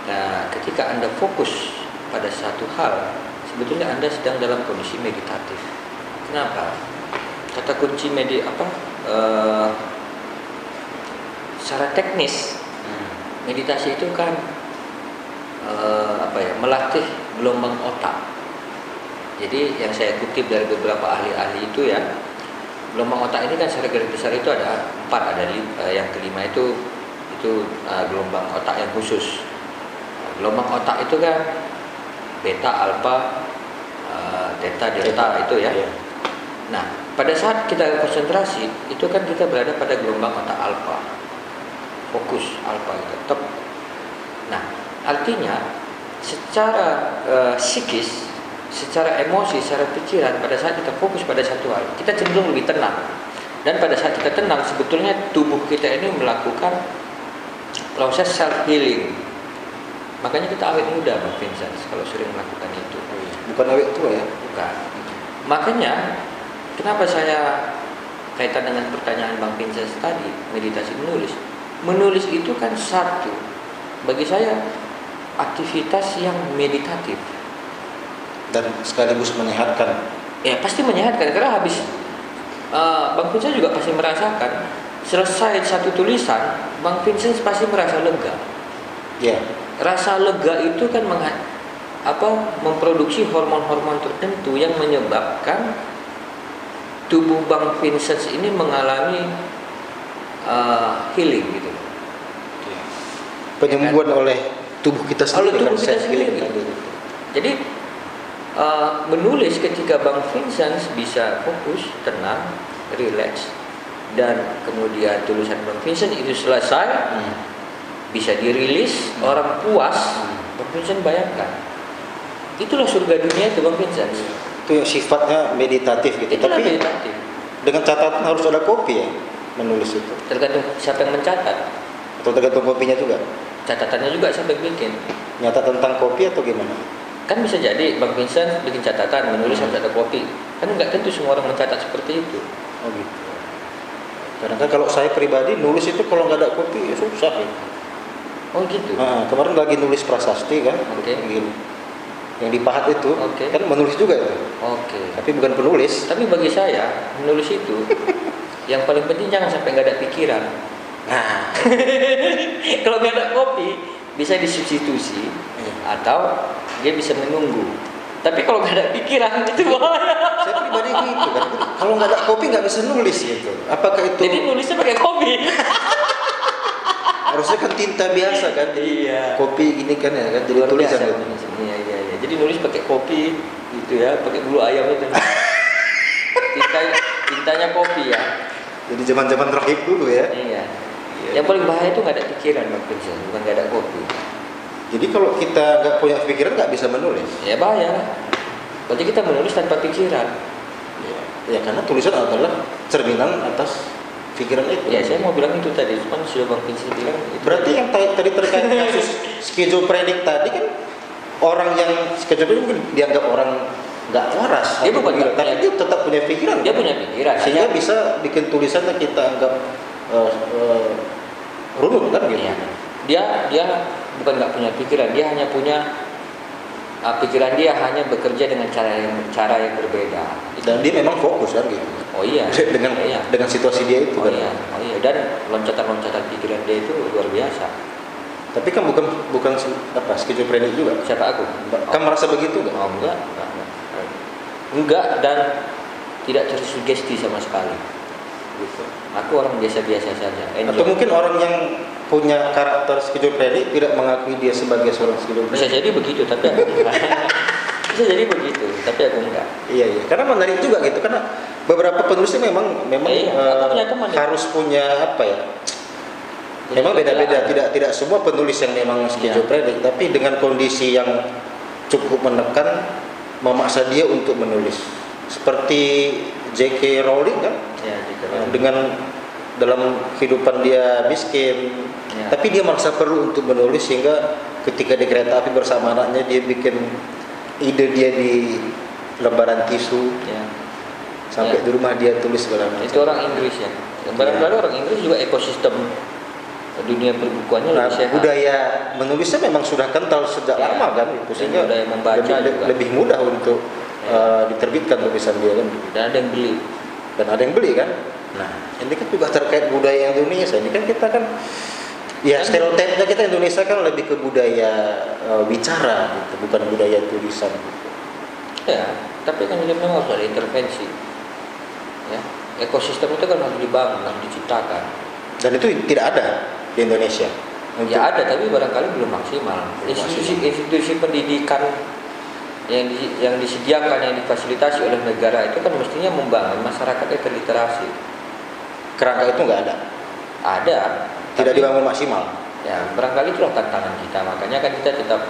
E: nah, ketika anda fokus pada satu hal sebetulnya anda sedang dalam kondisi meditatif kenapa kata kunci medi apa eh, secara teknis meditasi itu kan eh, apa ya melatih gelombang otak. Jadi yang saya kutip dari beberapa ahli-ahli itu ya gelombang otak ini kan secara garis besar itu ada empat ada eh, yang kelima itu itu eh, gelombang otak yang khusus. Gelombang otak itu kan beta alfa theta delta itu ya.
A: Iya.
E: nah pada saat kita konsentrasi itu kan kita berada pada gelombang otak alfa fokus alfa itu tetap nah artinya secara eh, psikis secara emosi, secara pikiran pada saat kita fokus pada satu hal, kita cenderung lebih tenang. Dan pada saat kita tenang, sebetulnya tubuh kita ini melakukan proses self healing. Makanya kita awet muda, Bang Vincent, kalau sering melakukan itu.
A: Bukan awet tua ya.
E: Bukan. Makanya kenapa saya kaitan dengan pertanyaan Bang Vincent tadi, meditasi menulis. Menulis itu kan satu bagi saya aktivitas yang meditatif.
A: Dan sekaligus menyehatkan.
E: Ya pasti menyehatkan karena habis uh, Bang Vincent juga pasti merasakan selesai satu tulisan, Bang Vincent pasti merasa lega.
A: Ya.
E: Rasa lega itu kan mengha- apa memproduksi hormon-hormon tertentu yang menyebabkan tubuh Bang Vincent ini mengalami uh, healing gitu.
A: Penyembuhan oleh tubuh kita
E: Oleh
A: sendiri
E: tubuh
A: kan,
E: kita sendiri.
A: tadi.
E: Jadi uh, menulis ketika Bang Vincent bisa fokus, tenang, relax, dan kemudian tulisan Bang Vincent itu selesai,
A: Hmm.
E: bisa dirilis, orang puas, Bang Vincent bayangkan. Itulah surga dunia itu Bang Vincent.
A: Itu yang sifatnya meditatif gitu.
E: Itulah
A: Tapi
E: meditatif.
A: dengan catatan harus ada kopi ya menulis itu.
E: Tergantung siapa yang mencatat.
A: Atau tergantung kopinya juga.
E: Catatannya juga siapa yang bikin.
A: Nyata tentang kopi atau gimana?
E: Kan bisa jadi Bang Vincent bikin catatan, menulis
A: Hmm.
E: harus ada kopi. Kan nggak tentu semua orang mencatat seperti itu.
A: Oh gitu. Karena kan kalau saya pribadi nulis itu kalau nggak ada kopi ya susah ya.
E: Oh gitu.
A: Nah, kemarin lagi nulis prasasti kan,
E: Oke.
A: Gini. yang dipahat itu
E: Oke.
A: kan menulis juga itu,
E: Oke.
A: tapi bukan penulis.
E: Tapi bagi saya menulis itu yang paling penting jangan sampai nggak ada pikiran.
A: Nah,
E: Kalau nggak ada kopi bisa disubstitusi atau dia bisa menunggu. Tapi kalau nggak ada pikiran itu bahaya.
A: saya pribadi gitu kan. Kalau nggak ada kopi nggak bisa nulis gitu. Apakah itu
E: Jadi nulisnya pakai kopi.
A: harusnya kan tinta biasa kan? Jadi
E: Iya.
A: kopi gini kan ya kan? Jadi
E: Luar
A: tulisan
E: biasa
A: gitu.
E: nulis. Iya iya iya. Jadi nulis pakai kopi gitu ya, pakai bulu ayam itu. Tinta, tintanya kopi ya.
A: Jadi zaman-zaman rohib dulu ya.
E: Iya. Yang paling bahaya itu nggak ada pikiran Bang Vincent, bukan nggak ada kopi.
A: Jadi kalau kita nggak punya pikiran nggak bisa menulis.
E: Ya bahaya. Berarti kita menulis tanpa pikiran.
A: Ya, ya karena tulisan adalah cerminan atas pikiran itu.
E: Ya saya mau bilang itu tadi, cuman sudah Bang Vincent bilang. Itu
A: Berarti yang tadi tadi terkait kasus skizofrenik tadi kan orang yang skizofrenik mungkin dianggap orang nggak waras,
E: Dia bukan nggak
A: tapi dia tetap punya pikiran.
E: dia punya pikiran.
A: sehingga
E: hanya-
A: bisa bikin tulisannya kita anggap eh, eh, runut kan gitu.
E: Iya. Dia dia bukan nggak punya pikiran, dia hanya punya uh, pikiran dia hanya bekerja dengan cara yang cara yang berbeda.
A: Dan dia memang fokus kan gitu.
E: Oh iya.
A: dengan
E: Oh iya.
A: dengan situasi dia itu
E: Oh
A: kan.
E: iya, oh iya. Dan loncatan-loncatan pikiran dia itu luar biasa.
A: Tapi kan bukan bukan apa skizofrenik juga.
E: Siapa aku?
A: Kan merasa begitu nggak?
E: Oh, enggak, enggak, enggak. Dan tidak tersugesti sama sekali.
A: Gitu.
E: Aku orang biasa-biasa saja. Enjoy.
A: Atau mungkin orang yang punya karakter skizofrenik tidak mengakui dia sebagai seorang
E: bisa
A: skizofrenik.
E: jadi begitu, tapi aku enggak. bisa jadi begitu, tapi aku enggak.
A: Iya iya. Karena menarik juga gitu karena beberapa penulisnya memang memang
E: Iya,
A: eh,
E: aku punya teman ya.
A: harus punya apa ya?
E: Punya
A: Memang beda-beda. Tidak tidak semua penulis yang memang skizofrenik, tapi dengan kondisi yang cukup menekan memaksa dia untuk menulis. Seperti J.K. Rowling kan
E: Ya, gitu.
A: dengan dalam kehidupan dia miskin,
E: Ya.
A: tapi dia merasa perlu untuk menulis sehingga ketika di kereta api bersama anaknya dia bikin ide dia di lembaran tisu
E: Ya.
A: sampai
E: Ya.
A: di rumah dia tulis segala macam.
E: Itu orang Inggris ya. Barangkali orang Inggris juga ekosistem dunia perbukuannya
A: Nah,
E: lebih sehat.
A: budaya menulisnya memang sudah kental sejak
E: Ya.
A: lama kan itu sehingga
E: budaya membaca
A: lebih,
E: juga.
A: lebih mudah untuk
E: Ya.
A: uh, diterbitkan tulisan dia kan
E: Dan ada yang beli.
A: dan ada yang beli kan. Nah, ini kan juga terkait budaya Indonesia. Ini kan kita kan ya
E: Kan-
A: stereotipnya kita Indonesia kan lebih ke budaya uh, bicara gitu, bukan budaya tulisan.
E: Ya, tapi kan ini memang harus ada intervensi. Ya, ekosistem itu kan harus dibangun, harus diciptakan.
A: Dan itu tidak ada di Indonesia. Untuk-
E: Ya ada, tapi barangkali belum maksimal. Institusi-institusi pendidikan yang di- yang disediakan, yang difasilitasi oleh negara itu kan mestinya membangun masyarakatnya terliterasi.
A: kerangka itu nggak ada,
E: Ada,
A: tidak
E: tapi-
A: dibangun maksimal.
E: Ya, barangkali itulah tantangan kita. Makanya kan kita tetap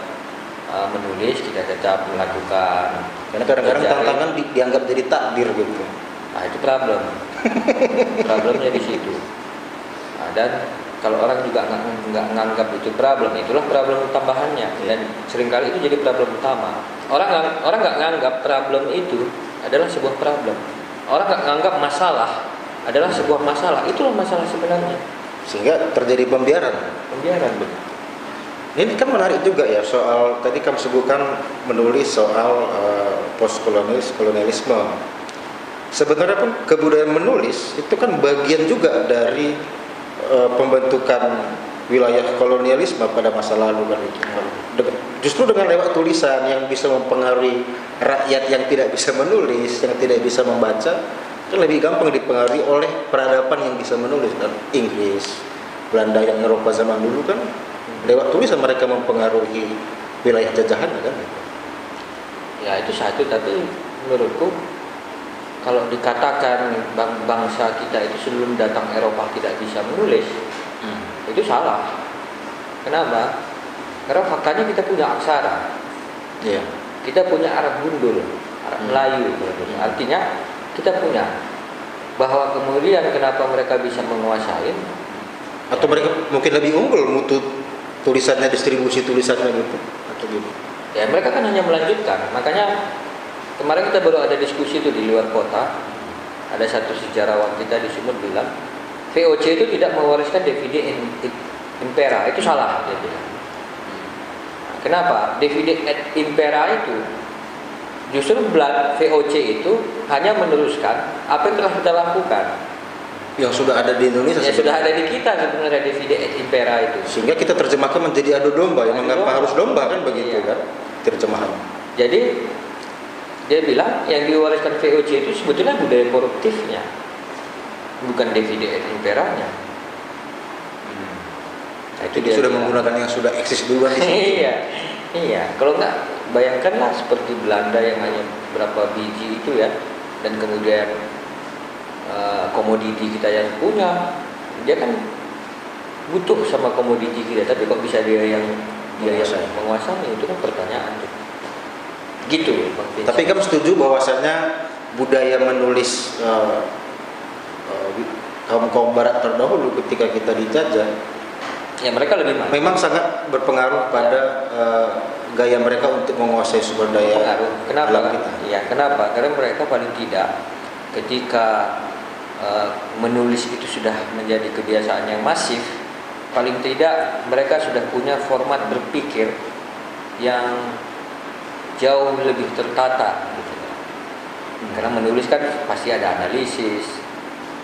E: uh, menulis, kita tetap melakukan.
A: Karena kadang-kadang tantangan di- dianggap jadi takdir gitu.
E: Nah, itu problem. Problemnya di situ. Nah, dan kalau orang juga nggak nggak nganggap itu problem, itulah problem tambahannya. Dan sering kali itu jadi problem utama. Orang orang nggak nganggap problem itu adalah sebuah problem. Orang nggak nganggap masalah adalah sebuah masalah. Itulah masalah sebenarnya.
A: Sehingga terjadi pembiaran.
E: Pembiaran.
A: Ini kan menarik juga ya soal tadi kamu sebutkan menulis soal post kolonialisme. Sebenarnya pun kebudayaan menulis itu kan bagian juga dari eh, pembentukan wilayah kolonialisme pada masa lalu kan itu. Justru dengan lewat tulisan yang bisa mempengaruhi rakyat yang tidak bisa menulis, yang tidak bisa membaca, kan lebih gampang dipengaruhi oleh peradaban yang bisa menulis kan. Inggris, Belanda yang Eropa zaman dulu kan lewat tulisan mereka mempengaruhi wilayah jajahan kan.
E: Ya itu satu, tapi menurutku kalau dikatakan bang- bangsa kita itu sebelum datang Eropa tidak bisa menulis, itu salah. Kenapa? Karena faktanya kita punya aksara,
A: Iya.
E: kita punya Arab gundul, Arab
A: Hmm.
E: Melayu. dulu. Artinya kita punya bahwa kemudian kenapa mereka bisa menguasai
A: Atau mereka mungkin lebih unggul mutu tulisannya distribusi tulisannya gitu atau gitu.
E: Ya mereka kan hanya melanjutkan. Makanya kemarin kita baru ada diskusi itu di luar kota. Ada satu sejarawan kita di Sumut bilang VOC itu tidak mewariskan DVD impera. Itu salah dia bilang. Kenapa? DVD et impera itu justru belat VOC itu hanya meneruskan apa yang telah kita lakukan.
A: Yang sudah ada di Indonesia
E: Ya sudah ada di kita sebenarnya DVD et impera itu.
A: Sehingga kita terjemahkan menjadi adu domba yang mengapa harus domba kan begitu
E: Iya.
A: kan terjemahan.
E: Jadi dia bilang yang diwariskan VOC itu sebetulnya budaya koruptifnya, bukan DVD et imperanya. Nah,
A: Itu dia sudah
E: bilang.
A: menggunakan yang sudah eksis duluan di
E: iya, iya. Kalau nggak bayangkanlah seperti Belanda yang hanya berapa biji itu ya, dan kemudian eh, komoditi kita yang punya, dia kan butuh sama komoditi kita tapi kok bisa dia yang dia yang
A: Menguasai.
E: menguasai itu kan pertanyaan tuh. Gitu.
A: Tapi kamu setuju bahwasannya budaya menulis eh, eh, kaum kaum barat terdahulu ketika kita dijajah
E: ya mereka lebih maju
A: memang sangat berpengaruh pada eh, gaya mereka untuk menguasai sumber daya
E: pengaruh. Kenapa?
A: alam kita.
E: Ya, kenapa? Karena mereka paling tidak ketika eh, menulis itu sudah menjadi kebiasaan yang masif, paling tidak mereka sudah punya format berpikir yang jauh lebih tertata. gitu. Karena menulis kan pasti ada analisis,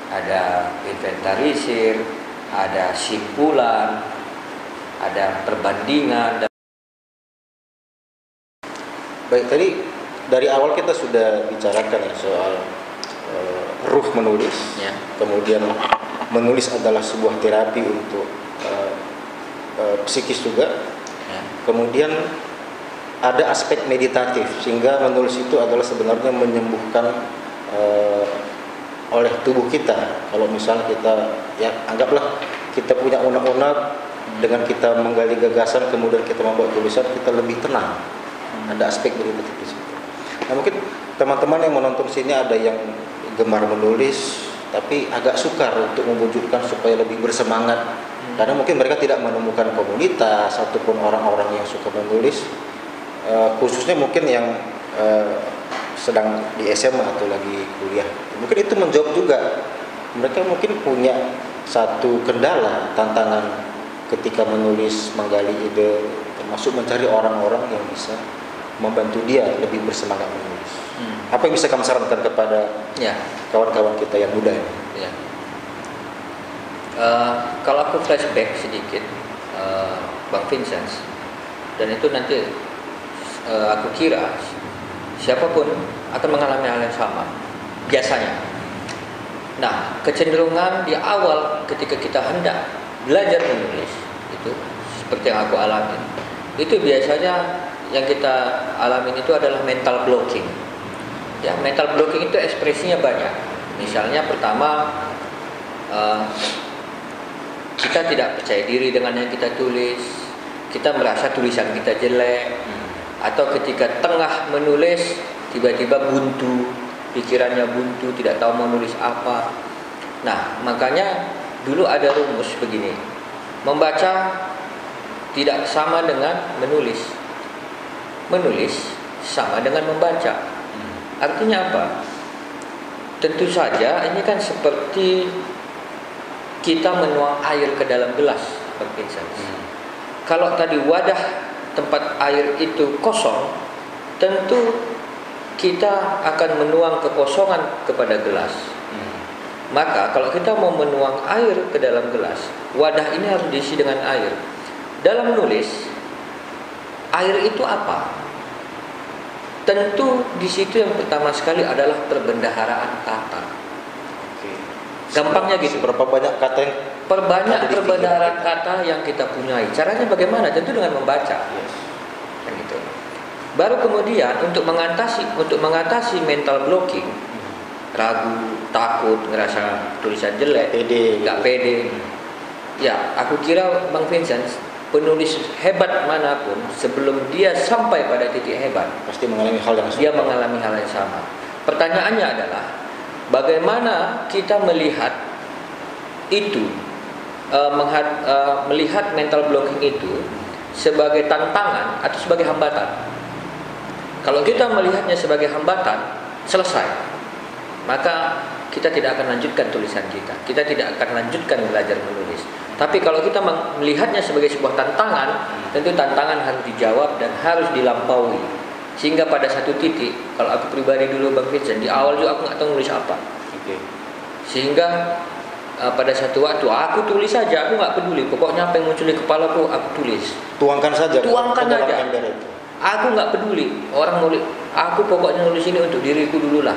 E: ada inventarisir, ada simpulan, ada perbandingan dan
A: Baik tadi dari awal kita sudah bicarakan ya soal eh, ruh menulis,
E: ya.
A: kemudian menulis adalah sebuah terapi untuk eh, eh, psikis juga,
E: ya.
A: kemudian ada aspek meditatif sehingga menulis itu adalah sebenarnya menyembuhkan eh, oleh tubuh kita. Kalau misalnya kita ya anggaplah kita punya unek-unek dengan kita menggali gagasan kemudian kita membuat tulisan kita lebih tenang. Ada aspek meditatif di situ. Nah mungkin teman-teman yang menonton sini ada yang gemar menulis tapi agak sukar untuk mewujudkan supaya lebih bersemangat karena mungkin mereka tidak menemukan komunitas ataupun orang-orang yang suka menulis Eh, khususnya mungkin yang eh, sedang di SMA atau lagi kuliah mungkin itu menjawab juga mereka mungkin punya satu kendala tantangan ketika menulis menggali ide termasuk mencari orang-orang yang bisa membantu dia lebih bersemangat menulis
E: Hmm.
A: apa yang bisa kamu sarankan kepada
E: Ya.
A: kawan-kawan kita yang muda ini
E: Ya. Eh, kalau aku flashback sedikit, eh, Bang Vincent, dan itu nanti eh, aku kira siapa pun akan mengalami hal yang sama, biasanya. Nah, kecenderungan di awal ketika kita hendak belajar menulis itu seperti yang aku alami, itu biasanya yang kita alamin itu adalah mental blocking. Ya, mental blocking itu ekspresinya banyak. Misalnya pertama eh, kita tidak percaya diri dengan yang kita tulis, kita merasa tulisan kita jelek, atau ketika tengah menulis tiba-tiba buntu, pikirannya buntu, tidak tahu mau nulis apa. Nah, makanya dulu ada rumus begini. Membaca tidak sama dengan menulis. Menulis sama dengan membaca. Artinya apa? Tentu saja ini kan seperti kita menuang air ke dalam gelas, Bang Vincent. Kalau tadi wadah tempat air itu kosong, tentu kita akan menuang kekosongan kepada gelas. Maka kalau kita mau menuang air ke dalam gelas, wadah ini harus diisi dengan air. Dalam menulis, air itu apa? Tentu di situ yang pertama sekali adalah perbendaharaan kata. Gampangnya gitu.
A: berapa banyak kata yang
E: Perbanyak
A: kita.
E: kata yang kita punyai. Caranya bagaimana? Tentu dengan membaca. Kan gitu. Baru kemudian untuk mengatasi untuk mengatasi mental blocking, ragu, takut, ngerasa tulisan jelek,
A: pede
E: nggak pede. Ya, aku kira Bang Vincent penulis hebat mana pun sebelum dia sampai pada titik hebat,
A: pasti mengalami hal yang
E: dia
A: sama.
E: mengalami hal yang sama. Pertanyaannya adalah bagaimana kita melihat itu eh, mengha- eh, melihat mental blocking itu sebagai tantangan atau sebagai hambatan. Kalau kita melihatnya sebagai hambatan, selesai. Maka kita tidak akan lanjutkan tulisan kita. Kita tidak akan lanjutkan belajar menulis. Tapi kalau kita melihatnya sebagai sebuah tantangan, tentu tantangan harus dijawab dan harus dilampaui. Sehingga pada satu titik, kalau aku pribadi dulu Bang Vincent, di awal juga aku nggak tahu nulis apa.
A: Oke.
E: Sehingga uh, pada satu waktu aku tulis saja, aku nggak peduli. Pokoknya apa yang muncul di kepalaku aku tulis.
A: tuangkan saja
E: Tuangkan
A: ke dalam
E: aja.
A: ember itu
E: Aku nggak peduli orang nulis. Aku pokoknya nulis ini untuk diriku dulu lah.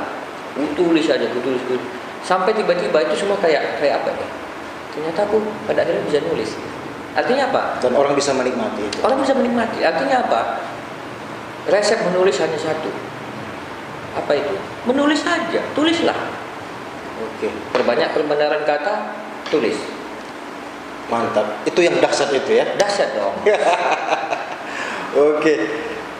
E: Aku tulis aja, aku tulis, tulis. Sampai tiba-tiba itu semua kayak kayak apa ya? Ternyata aku pada akhirnya bisa nulis. Artinya apa?
A: dan orang bisa menikmati itu
E: Orang bisa menikmati. Artinya apa? Resep menulis hanya satu. Apa itu? Menulis saja, tulislah.
A: oke
E: Perbanyak perbenaran kata, tulis.
A: Mantap. Itu yang dahsyat itu ya.
E: Dahsyat dong.
A: Oke,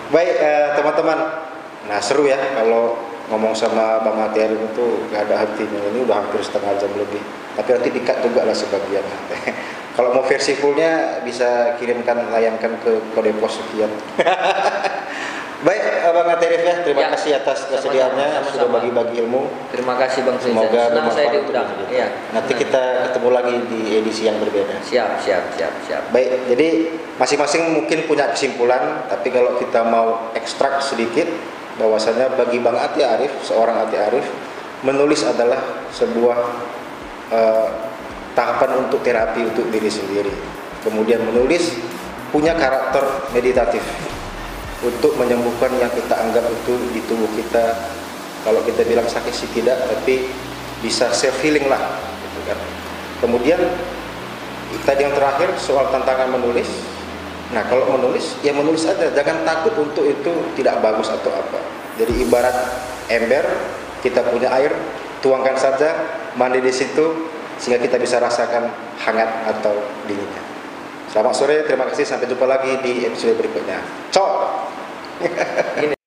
A: baik eh, teman-teman. Nah seru ya kalau ngomong sama Bang Mati Arif itu gak ada hentinya. Ini udah hampir setengah jam lebih. Tapi nanti dikat juga lah sebagian. kalau mau versi fullnya bisa kirimkan layangkan ke kode pos sekian. baik Bang Mati Arif ya, terima
E: Ya,
A: kasih atas kesediaannya sudah bagi-bagi ilmu.
E: Terima kasih Bang Rizal.
A: Semoga
E: Senang saya diundang. Iya.
A: Nanti kita ketemu lagi di edisi yang berbeda.
E: Siap, siap, siap, siap.
A: Baik, jadi masing-masing mungkin punya kesimpulan, tapi kalau kita mau ekstrak sedikit, bahwasanya bagi Bang Ati Arif, seorang Ati Arif, menulis adalah sebuah eh, tahapan untuk terapi untuk diri sendiri. Kemudian menulis punya karakter meditatif untuk menyembuhkan yang kita anggap itu di tubuh kita. Kalau kita bilang sakit sih tidak, tapi bisa self healing lah, gitu kan. Kemudian tadi yang terakhir soal tantangan menulis. Nah kalau menulis ya menulis aja, jangan takut untuk itu tidak bagus atau apa. Jadi ibarat ember, kita punya air, tuangkan saja, mandi di situ sehingga kita bisa rasakan hangat atau dinginnya. Selamat sore, terima kasih sampai jumpa lagi di episode berikutnya. Ciao.
E: Ini